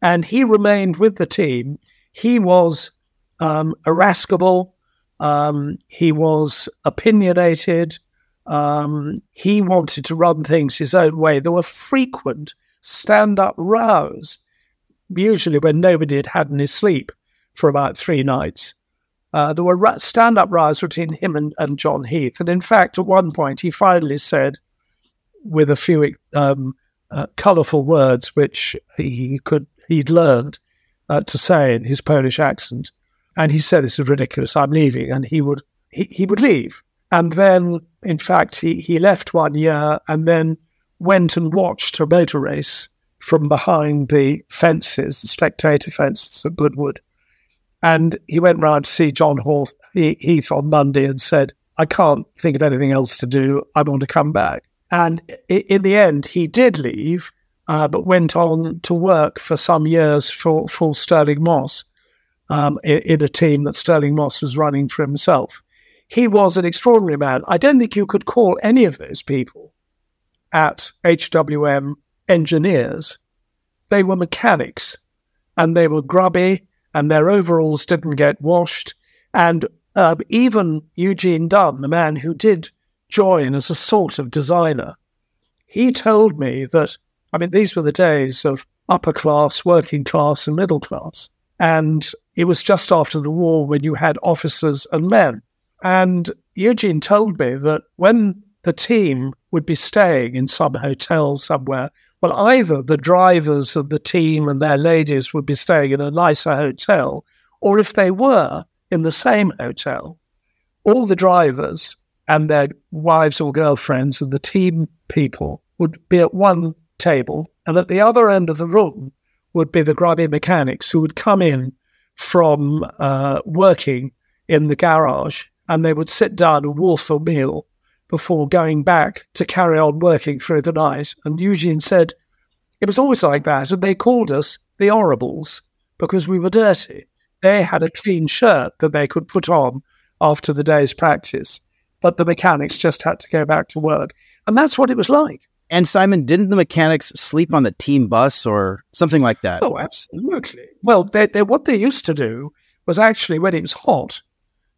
And he remained with the team. He was um, irascible, um, he was opinionated, um, he wanted to run things his own way. There were frequent stand up rows, usually when nobody had had any sleep for about three nights. Uh, there were stand up rows between him and, and, John Heath. And in fact, at one point, he finally said, with a few um, uh, colourful words which he could he'd learned uh, to say in his Polish accent, and he said, "This is ridiculous. I'm leaving," and he would he, he would leave. And then, in fact, he, he left one year and then went and watched a motor race from behind the fences, the spectator fences at Goodwood. And he went round to see John Horth, Heath on Monday and said, I can't think of anything else to do. I want to come back. And in the end, he did leave, uh, but went on to work for some years for, for Stirling Moss um, in, in a team that Stirling Moss was running for himself. He was an extraordinary man. I don't think you could call any of those people at HWM engineers. They were mechanics and they were grubby and their overalls didn't get washed. And uh, even Eugene Dunn, the man who did join as a sort of designer, he told me that, I mean, these were the days of upper class, working class, and middle class. And it was just after the war when you had officers and men. And Eugene told me that when the team would be staying in some hotel somewhere, well, either the drivers of the team and their ladies would be staying in a nicer hotel, or if they were in the same hotel, all the drivers and their wives or girlfriends and the team people would be at one table, and at the other end of the room would be the grubby mechanics who would come in from uh, working in the garage and they would sit down and wolf a meal before going back to carry on working through the night. And Eugene said it was always like that. And they called us the Horribles because we were dirty. They had a clean shirt that they could put on after the day's practice, but the mechanics just had to go back to work. And that's what it was like. And Simon, didn't the mechanics sleep on the team bus or something like that? Oh, absolutely. Well, they, they, what they used to do was actually when it was hot,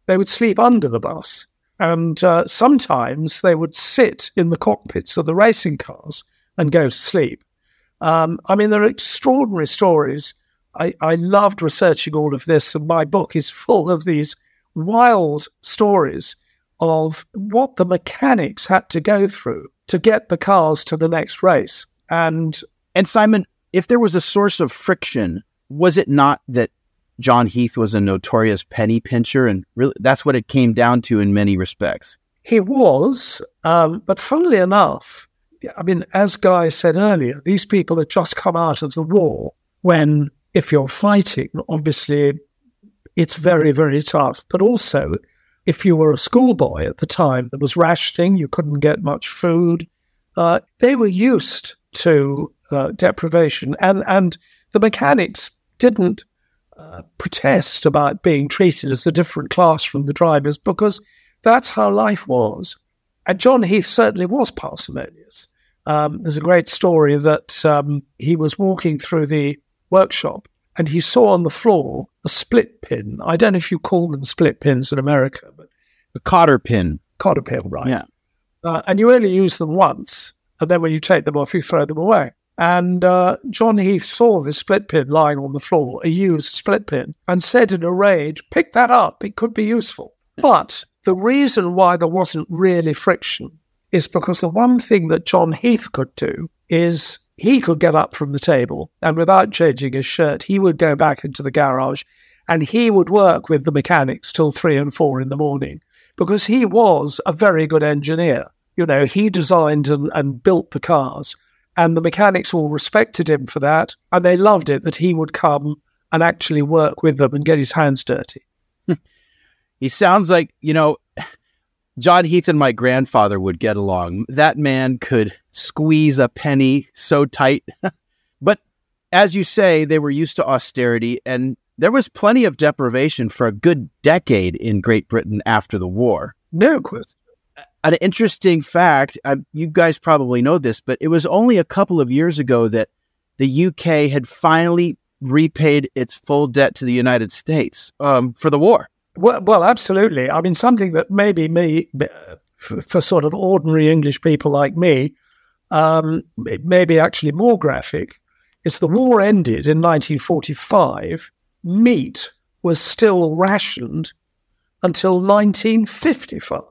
they would sleep under the bus. And uh, sometimes they would sit in the cockpits of the racing cars and go to sleep. Um, I mean, there are extraordinary stories. I, I loved researching all of this, and my book is full of these wild stories of what the mechanics had to go through to get the cars to the next race. And and Simon, if there was a source of friction, was it not that John Heath was a notorious penny pincher, and really that's what it came down to in many respects. He was, um, but funnily enough, I mean, as Guy said earlier, these people had just come out of the war. When, if you're fighting, obviously it's very, very tough. But also, if you were a schoolboy at the time, there was rationing, you couldn't get much food. Uh, they were used to uh, deprivation, and, and the mechanics didn't uh, protest about being treated as a different class from the drivers because that's how life was. And John Heath certainly was parsimonious. Um, there's a great story that um, he was walking through the workshop and he saw on the floor a split pin. I don't know if you call them split pins in America, but a cotter pin. Cotter pin, right? Yeah. Uh, and you only use them once, and then when you take them off, you throw them away. And uh, John Heath saw this split pin lying on the floor, a used split pin, and said in a rage, Pick that up, it could be useful. But the reason why there wasn't really friction is because the one thing that John Heath could do is he could get up from the table and without changing his shirt, he would go back into the garage and he would work with the mechanics till three and four in the morning because he was a very good engineer. You know, he designed and, and built the cars. And the mechanics all respected him for that. And they loved it that he would come and actually work with them and get his hands dirty. he sounds like, you know, John Heath and my grandfather would get along. That man could squeeze a penny so tight. but as you say, they were used to austerity. And there was plenty of deprivation for a good decade in Great Britain after the war. No question. An interesting fact, uh, you guys probably know this, but it was only a couple of years ago that the UK had finally repaid its full debt to the United States um, for the war. Well, well, absolutely. I mean, something that maybe me, for, for sort of ordinary English people like me, um, it may be actually more graphic. Is the war ended in 1945, meat was still rationed until 1955.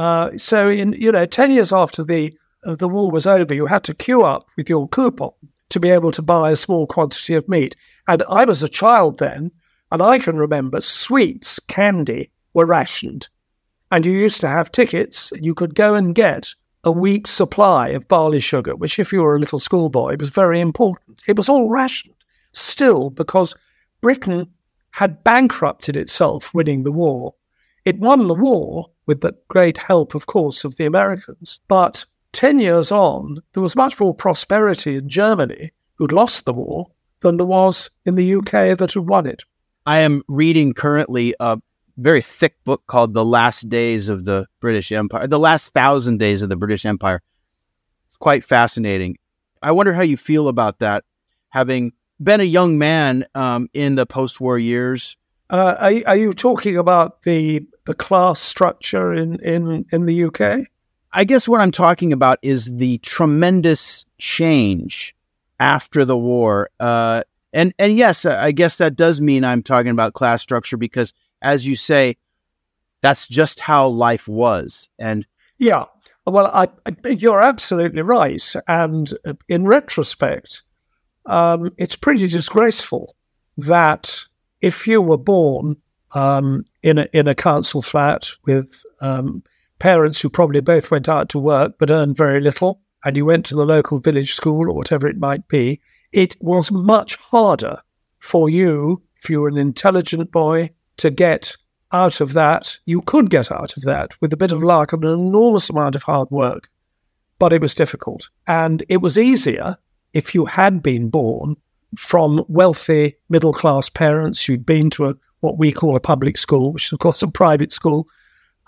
Uh, so, in you know, ten years after the uh, the war was over, you had to queue up with your coupon to be able to buy a small quantity of meat. And I was a child then, and I can remember sweets, candy were rationed, and you used to have tickets. You could go and get a week's supply of barley sugar, which, if you were a little schoolboy, was very important. It was all rationed still because Britain had bankrupted itself winning the war. It won the war with the great help, of course, of the Americans. But 10 years on, there was much more prosperity in Germany, who'd lost the war, than there was in the UK that had won it. I am reading currently a very thick book called The Last Days of the British Empire, The Last Thousand Days of the British Empire. It's quite fascinating. I wonder how you feel about that, having been a young man um, in the post war years. Uh, are, are you talking about the the class structure in, in, in the UK? I guess what I'm talking about is the tremendous change after the war. Uh, and and yes, I guess that does mean I'm talking about class structure because, as you say, that's just how life was. And yeah, well, I, I, you're absolutely right. And in retrospect, um, it's pretty disgraceful that if you were born um, in a in a council flat with um, parents who probably both went out to work but earned very little, and you went to the local village school or whatever it might be, it was much harder for you, if you were an intelligent boy, to get out of that. You could get out of that with a bit of luck and an enormous amount of hard work, but it was difficult. And it was easier if you had been born from wealthy middle class parents who'd been to a what we call a public school, which is, of course, a private school,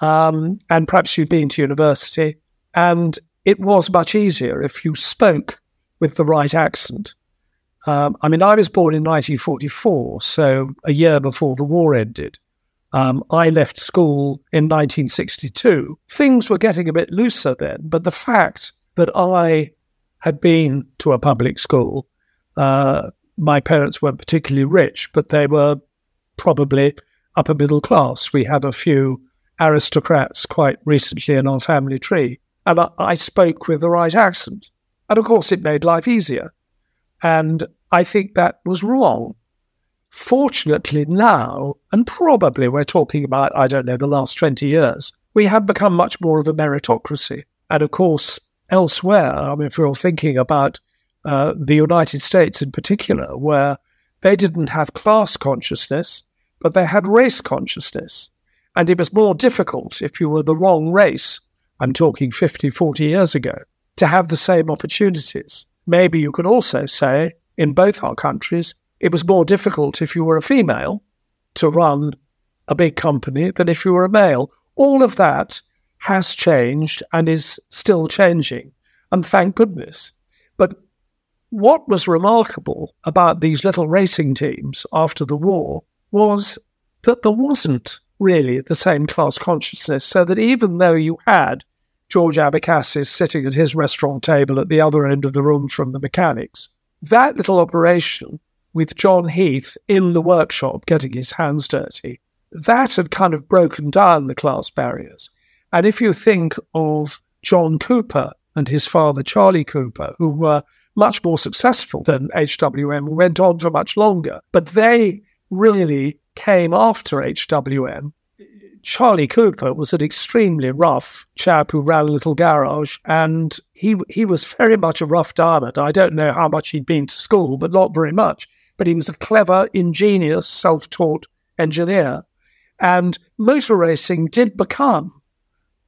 um, and perhaps you'd been to university. And it was much easier if you spoke with the right accent. Um, I mean, I was born in 1944, so a year before the war ended. Um, I left school in 1962. Things were getting a bit looser then, but the fact that I had been to a public school, uh, my parents weren't particularly rich, but they were probably upper middle class. We have a few aristocrats quite recently in our family tree. And I, I spoke with the right accent. And of course, it made life easier. And I think that was wrong. Fortunately, now, and probably we're talking about, I don't know, the last 20 years, we have become much more of a meritocracy. And of course, elsewhere, I mean, if you're thinking about uh, the United States in particular, where they didn't have class consciousness, but they had race consciousness. And it was more difficult if you were the wrong race, I'm talking 50, 40 years ago, to have the same opportunities. Maybe you could also say, in both our countries, it was more difficult if you were a female to run a big company than if you were a male. All of that has changed and is still changing. And thank goodness. What was remarkable about these little racing teams after the war was that there wasn't really the same class consciousness, so that even though you had George Abecassis sitting at his restaurant table at the other end of the room from the mechanics, that little operation with John Heath in the workshop getting his hands dirty, that had kind of broken down the class barriers. And if you think of John Cooper and his father, Charlie Cooper, who were much more successful than HWM, went on for much longer. But they really came after HWM. Charlie Cooper was an extremely rough chap who ran a little garage, and he he was very much a rough diamond. I don't know how much he'd been to school, but not very much. But he was a clever, ingenious, self-taught engineer, and motor racing did become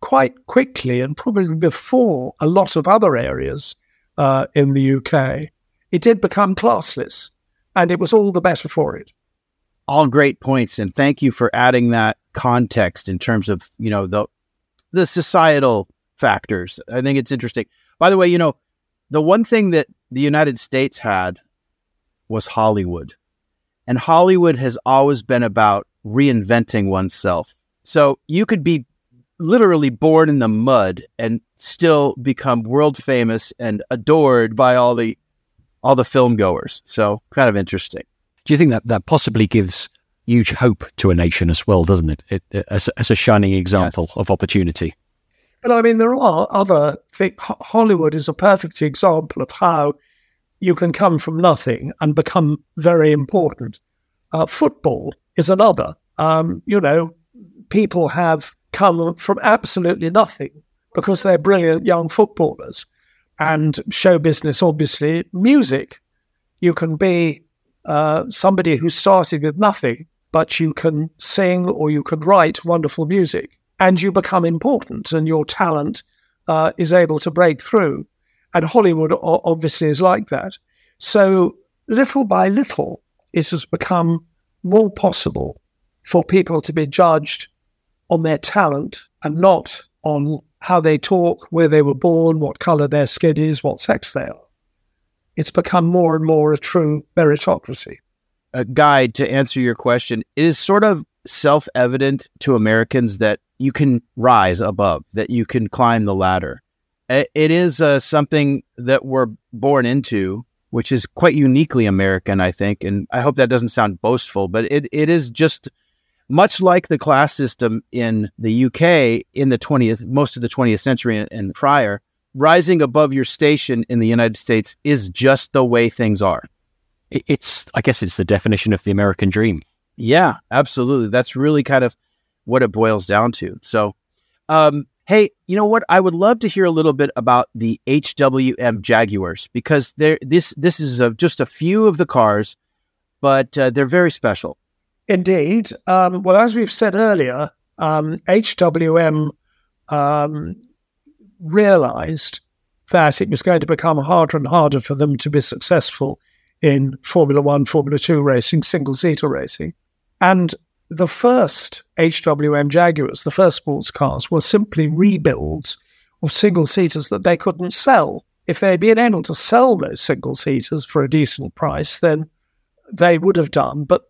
quite quickly, and probably before a lot of other areas, uh, in the UK, it did become classless, and it was all the better for it. all great points, and thank you for adding that context in terms of you know the the societal factors. I think it's interesting. By the way, you know, the one thing that the United States had was Hollywood. And Hollywood has always been about reinventing oneself. So you could be literally born in the mud and still become world famous and adored by all the all the film goers. So kind of interesting. Do you think that that possibly gives huge hope to a nation as well, doesn't it? it, it as, as, a shining example yes. of opportunity. But I mean, there are other things. Hollywood is a perfect example of how you can come from nothing and become very important. Uh, football is another. Um, you know, people have come from absolutely nothing because they're brilliant young footballers. And show business, obviously, music. You can be uh, somebody who started with nothing, but you can sing or you can write wonderful music and you become important and your talent uh, is able to break through. And Hollywood obviously is like that. So little by little, it has become more possible for people to be judged on their talent and not on how they talk, where they were born, what color their skin is, what sex they are. It's become more and more a true meritocracy. A guide to answer your question, it is sort of self evident to Americans that you can rise above, that you can climb the ladder. It is uh, something that we're born into, which is quite uniquely American, I think. And I hope that doesn't sound boastful, but it, it is just much like the class system in the UK in the 20th, most of the 20th century and, and prior. Rising above your station in the United States is just the way things are. It's, I guess, it's the definition of the American dream. Yeah, absolutely. That's really kind of what it boils down to. So, um, hey, you know what? I would love to hear a little bit about the HWM Jaguars because there this this is a, just a few of the cars, but uh, they're very special. Indeed. Um, well, as we've said earlier, um, HWM um, realized that it was going to become harder and harder for them to be successful in Formula One, Formula Two racing, single seater racing. And the first HWM Jaguars, the first sports cars, were simply rebuilds of single seaters that they couldn't sell. If they'd been able to sell those single seaters for a decent price, then they would have done. But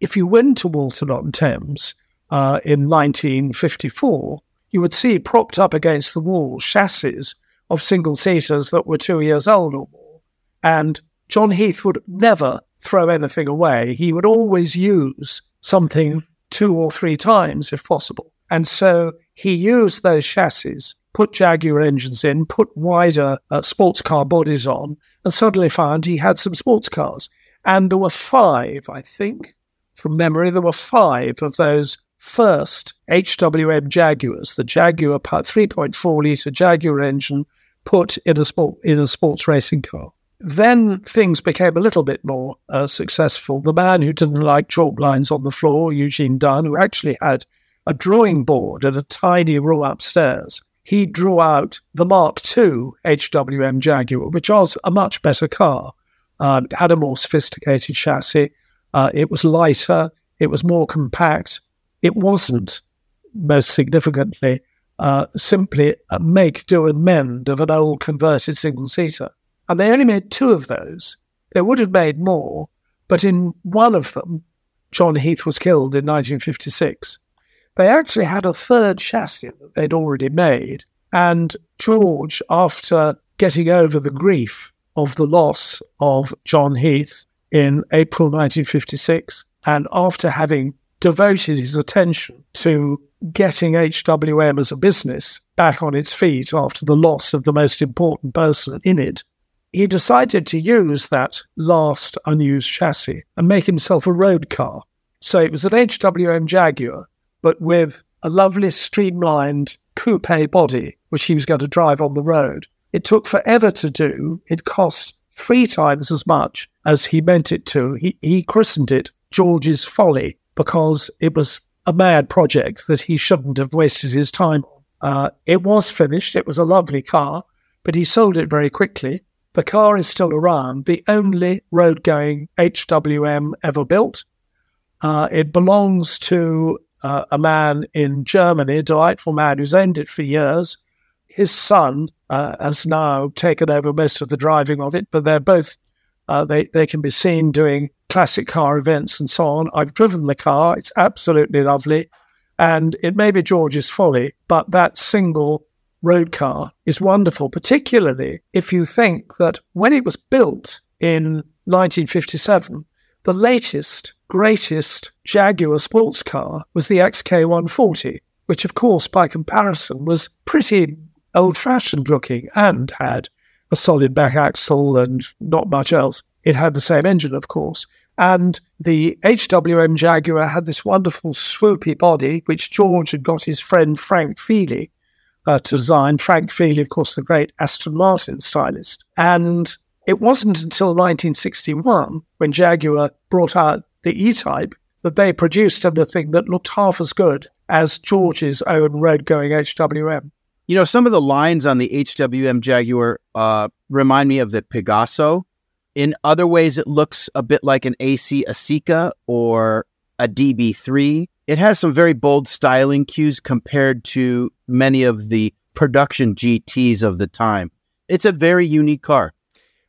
if you went to Walton on Thames uh, in 1954, you would see propped up against the wall chassis of single seaters that were two years old or more. And John Heath would never throw anything away. He would always use something two or three times if possible. And so he used those chassis, put Jaguar engines in, put wider uh, sports car bodies on, and suddenly found he had some sports cars. And there were five, I think, from memory, there were five of those first HWM Jaguars, the Jaguar 3.4 litre Jaguar engine put in a, sport, in a sports racing car. Then things became a little bit more uh, successful. The man who didn't like chalk lines on the floor, Eugene Dunn, who actually had a drawing board in a tiny room upstairs, he drew out the Mark II HWM Jaguar, which was a much better car. Uh, had a more sophisticated chassis. Uh, it was lighter. It was more compact. It wasn't, most significantly, uh, simply a make, do, and mend of an old converted single seater. And they only made two of those. They would have made more, but in one of them, John Heath was killed in 1956. They actually had a third chassis that they'd already made. And George, after getting over the grief of the loss of John Heath in April 1956, and after having devoted his attention to getting HWM as a business back on its feet after the loss of the most important person in it, he decided to use that last unused chassis and make himself a road car. So it was an HWM Jaguar, but with a lovely streamlined coupe body, which he was going to drive on the road. It took forever to do. It cost three times as much as he meant it to. He, he christened it George's Folly because it was a mad project that he shouldn't have wasted his time on. Uh, it was finished. It was a lovely car, but he sold it very quickly the car is still around, the only road going HWM ever built. Uh, it belongs to uh, a man in Germany, a delightful man who's owned it for years. His son uh, has now taken over most of the driving of it, but they're both, uh, they, they can be seen doing classic car events and so on. I've driven the car, it's absolutely lovely. And it may be George's folly, but that single road car is wonderful, particularly if you think that when it was built in 1957, the latest, greatest Jaguar sports car was the XK140, which, of course, by comparison, was pretty old fashioned looking and had a solid back axle and not much else. It had the same engine, of course. And the HWM Jaguar had this wonderful swoopy body, which George had got his friend Frank Feeley uh, to design. Frank Feeley, of course, the great Aston Martin stylist. And it wasn't until 1961, when Jaguar brought out the E Type, that they produced anything that looked half as good as George's own road going HWM. You know, some of the lines on the HWM Jaguar uh, remind me of the Pegaso in other ways, it looks a bit like an AC Aceca or a DB3. It has some very bold styling cues compared to many of the production GTs of the time. It's a very unique car.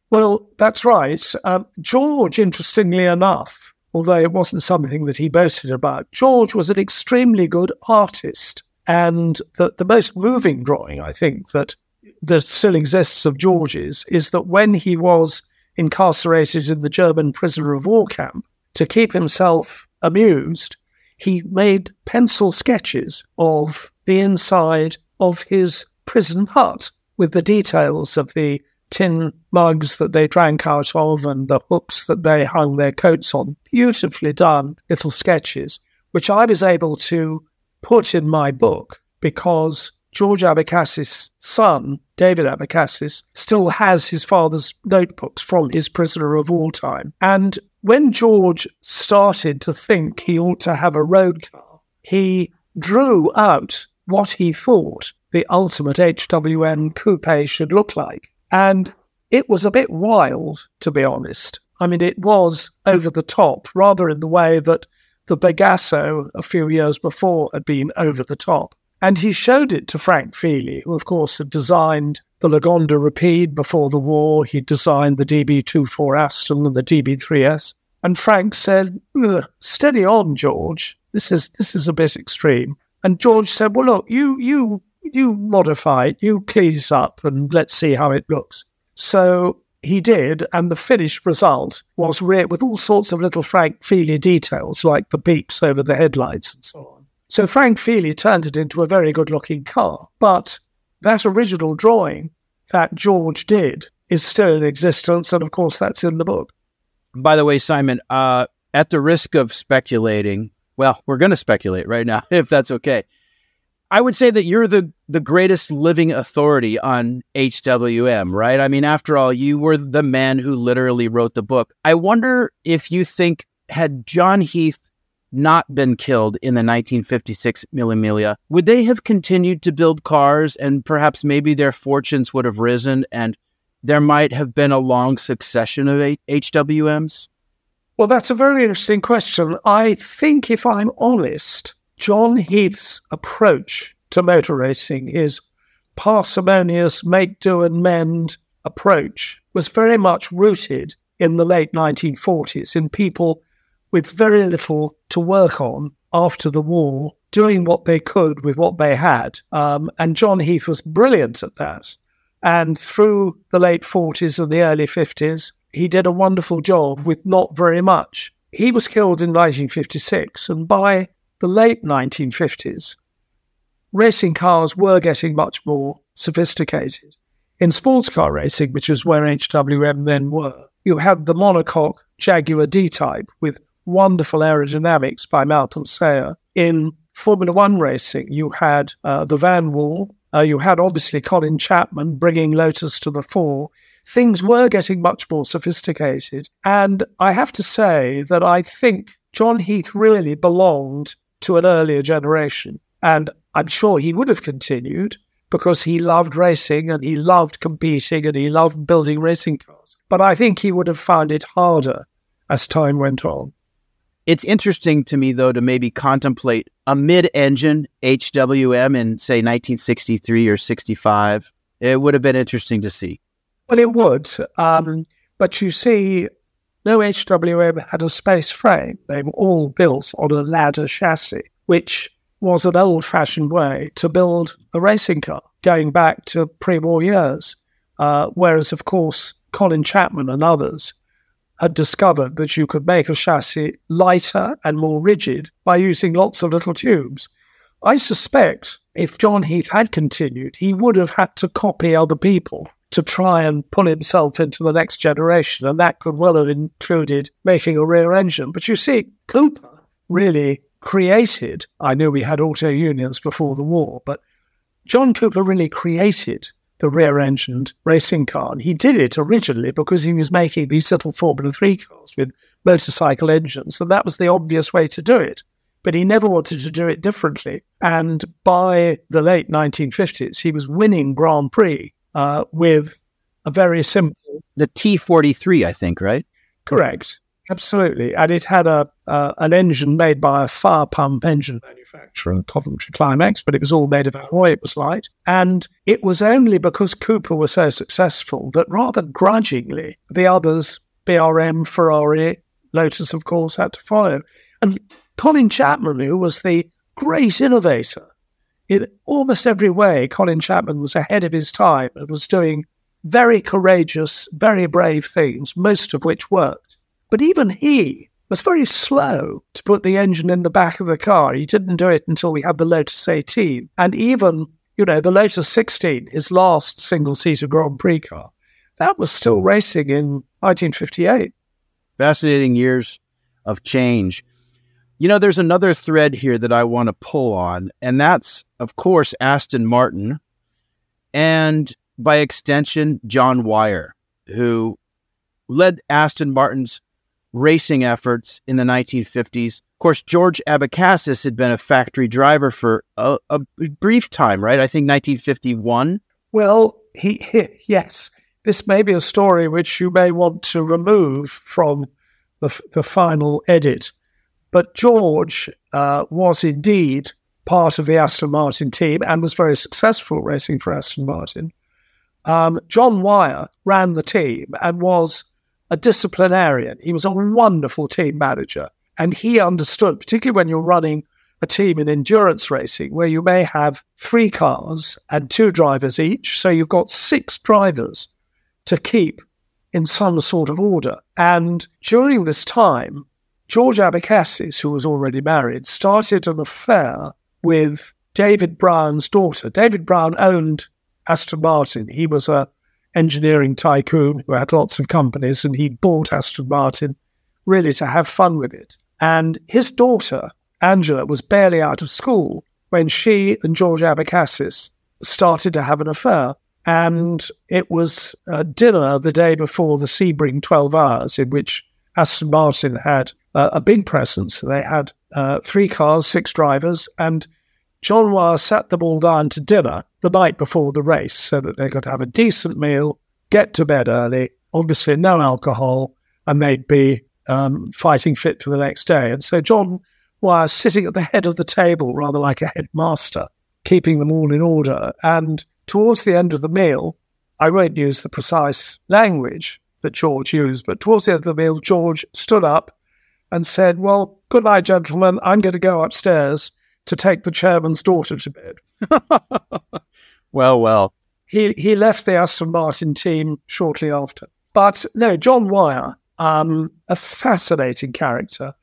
Well, that's right. Um, George, interestingly enough, although it wasn't something that he boasted about, George was an extremely good artist. And the, the most moving drawing, I think, that, that still exists of George's is that when he was incarcerated in the German prisoner of war camp, to keep himself amused, he made pencil sketches of the inside of his prison hut with the details of the tin mugs that they drank out of and the hooks that they hung their coats on. Beautifully done little sketches, which I was able to put in my book because George Abecassis' son, David Abecassis, still has his father's notebooks from his prisoner of all time. And when George started to think he ought to have a road car, he drew out what he thought the ultimate HWM coupe should look like. And it was a bit wild, to be honest. I mean, it was over the top, rather in the way that the Pegaso a few years before had been over the top. And he showed it to Frank Feeley, who, of course, had designed the Lagonda Rapide before the war. He designed the DB24 Aston and the DB3S. And Frank said, "Steady on, George. This is this is a bit extreme." And George said, "Well, look, you you you modify it, you clean it up, and let's see how it looks." So he did, and the finished result was re- with all sorts of little Frank Feeley details, like the beeps over the headlights and so on. So Frank Feeley turned it into a very good looking car. But that original drawing that George did is still in existence. And of course, that's in the book. By the way, Simon, uh, at the risk of speculating, well, we're going to speculate right now, if that's okay. I would say that you're the, the greatest living authority on HWM, right? I mean, after all, you were the man who literally wrote the book. I wonder if you think, had John Heath not been killed in the 1956 Mille Miglia, would they have continued to build cars and perhaps maybe their fortunes would have risen and there might have been a long succession of HWMs? Well, that's a very interesting question. I think, if I'm honest, John Heath's approach to motor racing, his parsimonious make do and mend approach, was very much rooted in the late 1940s in people with very little to work on after the war, doing what they could with what they had. Um, and John Heath was brilliant at that. And through the late 40s and the early 50s, he did a wonderful job with not very much. He was killed in 1956, and by the late 1950s, racing cars were getting much more sophisticated. In sports car racing, which is where HWM then were, you had the monocoque Jaguar D type with wonderful aerodynamics by Malcolm Sayer. In Formula One racing, you had uh, the Vanwall, uh, you had obviously Colin Chapman bringing Lotus to the fore. Things were getting much more sophisticated. And I have to say that I think John Heath really belonged to an earlier generation. And I'm sure he would have continued because he loved racing and he loved competing and he loved building racing cars. But I think he would have found it harder as time went on It's interesting to me, though, to maybe contemplate a mid engine HWM in, say, 1963 or 65. It would have been interesting to see. Well, it would. Um, but you see, no HWM had a space frame. They were all built on a ladder chassis, which was an old fashioned way to build a racing car going back to pre war years. Uh, whereas, of course, Colin Chapman and others had discovered that you could make a chassis lighter and more rigid by using lots of little tubes. I suspect if John Heath had continued, he would have had to copy other people to try and pull himself into the next generation, and that could well have included making a rear engine. But you see, Cooper really created, I knew we had auto unions before the war, but John Cooper really created the rear engined racing car. And he did it originally because he was making these little Formula 3 cars with motorcycle engines. And that was the obvious way to do it. But he never wanted to do it differently. And by the late 1950s, he was winning Grand Prix uh, with a very simple. The T43, I think, right? Correct. Absolutely, and it had a uh, an engine made by a fire pump engine manufacturer, Coventry Climax, but it was all made of alloy. It was light, and it was only because Cooper was so successful that rather grudgingly the others, BRM, Ferrari, Lotus, of course, had to follow. And Colin Chapman, who was the great innovator in almost every way, Colin Chapman was ahead of his time and was doing very courageous, very brave things, most of which worked. But even he was very slow to put the engine in the back of the car. He didn't do it until we had the Lotus 18. And even, you know, the Lotus 16, his last single seater Grand Prix car, that was still racing in 1958. Fascinating years of change. You know, there's another thread here that I want to pull on, and that's, of course, Aston Martin and by extension, John Wyer, who led Aston Martin's racing efforts in the 1950s. Of course, George Abecassis had been a factory driver for a, a brief time, right? I think 1951. Well, he, he, yes, this may be a story which you may want to remove from the, the final edit. But George uh, was indeed part of the Aston Martin team and was very successful racing for Aston Martin. Um, John Wyer ran the team and was a disciplinarian. He was a wonderful team manager. And he understood, particularly when you're running a team in endurance racing, where you may have three cars and two drivers each. So you've got six drivers to keep in some sort of order. And during this time, George Abecassis, who was already married, started an affair with David Brown's daughter. David Brown owned Aston Martin. He was a engineering tycoon who had lots of companies, and he bought Aston Martin really to have fun with it. And his daughter, Angela, was barely out of school when she and George Abecassis started to have an affair. And it was dinner the day before the Sebring 12 hours, in which Aston Martin had uh, a big presence. They had uh, three cars, six drivers, and John Wyer sat them all down to dinner the night before the race so that they could have a decent meal, get to bed early, obviously no alcohol, and they'd be um, fighting fit for the next day. And so John was sitting at the head of the table, rather like a headmaster, keeping them all in order. And towards the end of the meal, I won't use the precise language that George used, but towards the end of the meal, George stood up and said, Well, good night, gentlemen. I'm going to go upstairs to take the chairman's daughter to bed. well, well. He, he left the Aston Martin team shortly after. But no, John Wyer, um, a fascinating character.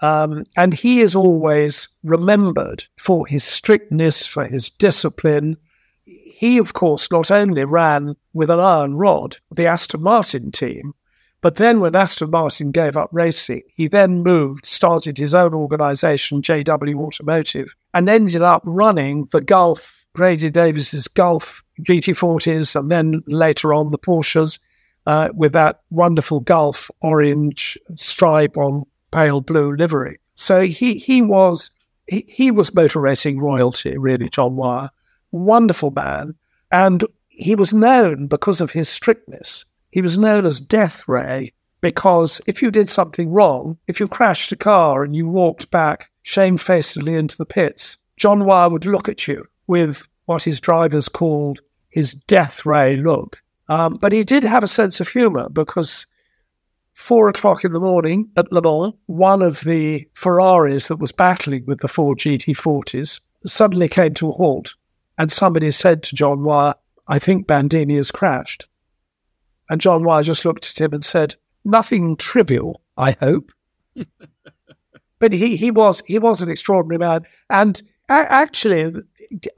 Um, and he is always remembered for his strictness, for his discipline. He, of course, not only ran with an iron rod the Aston Martin team, but then when Aston Martin gave up racing, he then moved, started his own organization, JW Automotive, and ended up running the Gulf, Grady Davis's Gulf GT40s, and then later on the Porsches uh, with that wonderful Gulf orange stripe on pale blue livery. So he, he was he, he was motor racing royalty, really, John Wyer. Wonderful man. And he was known because of his strictness he was known as Death Ray Because if you did something wrong, if you crashed a car and you walked back shamefacedly into the pits, John Wyer would look at you with what his drivers called his death ray look. Um, but he did have a sense of humour because four o'clock in the morning at Le Mans, one of the Ferraris that was battling with the four GT40s suddenly came to a halt. And somebody said to John Wyer, I think Bandini has crashed. And John Wyer just looked at him and said, Nothing trivial, I hope. but he, he was he was an extraordinary man. And actually,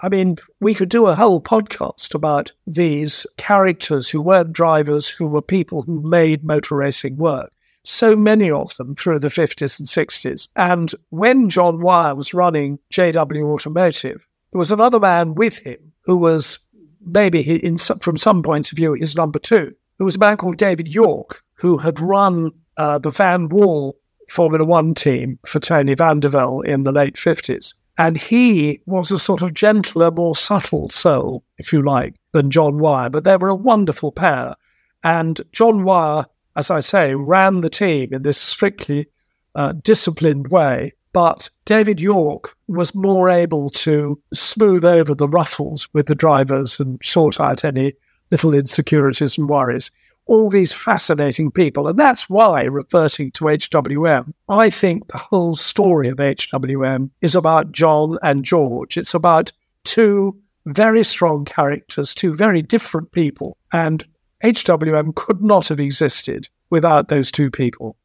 I mean, we could do a whole podcast about these characters who weren't drivers, who were people who made motor racing work. So many of them through the 50s and 60s. And when John Wyer was running JW Automotive, there was another man with him who was maybe, in, from some points of view, his number two. There was a man called David Yorke who had run uh, the Vanwall Formula One team for Tony Vandervell in the late 50s. And he was a sort of gentler, more subtle soul, if you like, than John Wyer. But they were a wonderful pair. And John Wyer, as I say, ran the team in this strictly uh, disciplined way. But David Yorke was more able to smooth over the ruffles with the drivers and sort out any little insecurities and worries all these fascinating people. And that's why, reverting to HWM, I think the whole story of HWM is about John and George. It's about two very strong characters, two very different people. And HWM could not have existed without those two people.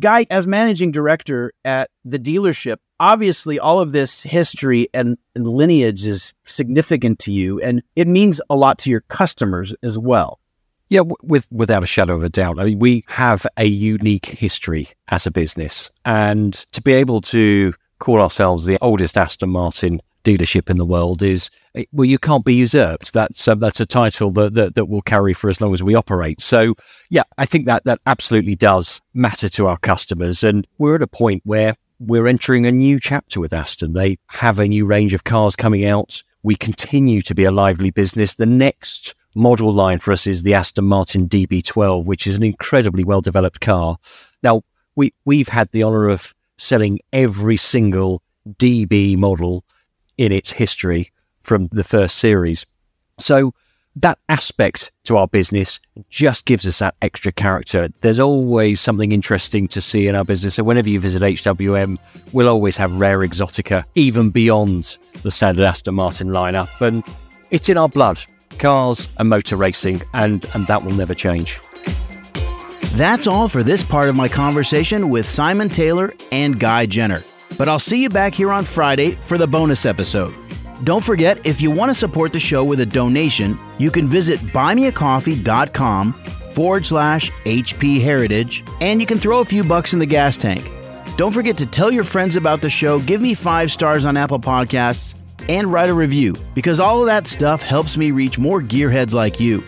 Guy, as managing director at the dealership, obviously all of this history and, and lineage is significant to you, and it means a lot to your customers as well. Yeah, with without a shadow of a doubt. I mean, we have a unique history as a business, and to be able to call ourselves the oldest Aston Martin dealership in the world is eh, well, you can't be usurped. That's uh, that's a title that, that that will carry for as long as we operate. So, yeah, I think that that absolutely does matter to our customers, and we're at a point where we're entering a new chapter with Aston. They have a new range of cars coming out. We continue to be a lively business. The next model line for us is the Aston Martin DB12, which is an incredibly well developed car. Now, we, we've had the honor of selling every single DB model in its history from the first series. So that aspect to our business just gives us that extra character. There's always something interesting to see in our business. So whenever you visit HWM, we'll always have rare exotica, even beyond the standard Aston Martin lineup. And it's in our blood cars and motor racing, and, and that will never change. That's all for this part of my conversation with Simon Taylor and Guy Jenner. But I'll see you back here on Friday for the bonus episode. Don't forget, if you want to support the show with a donation, you can visit buymeacoffee.com forward slash HP Heritage, and you can throw a few bucks in the gas tank. Don't forget to tell your friends about the show, give me five stars on Apple Podcasts, and write a review because all of that stuff helps me reach more gearheads like you.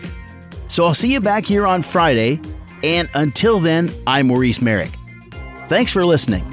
So I'll see you back here on Friday, and until then, I'm Maurice Merrick. Thanks for listening.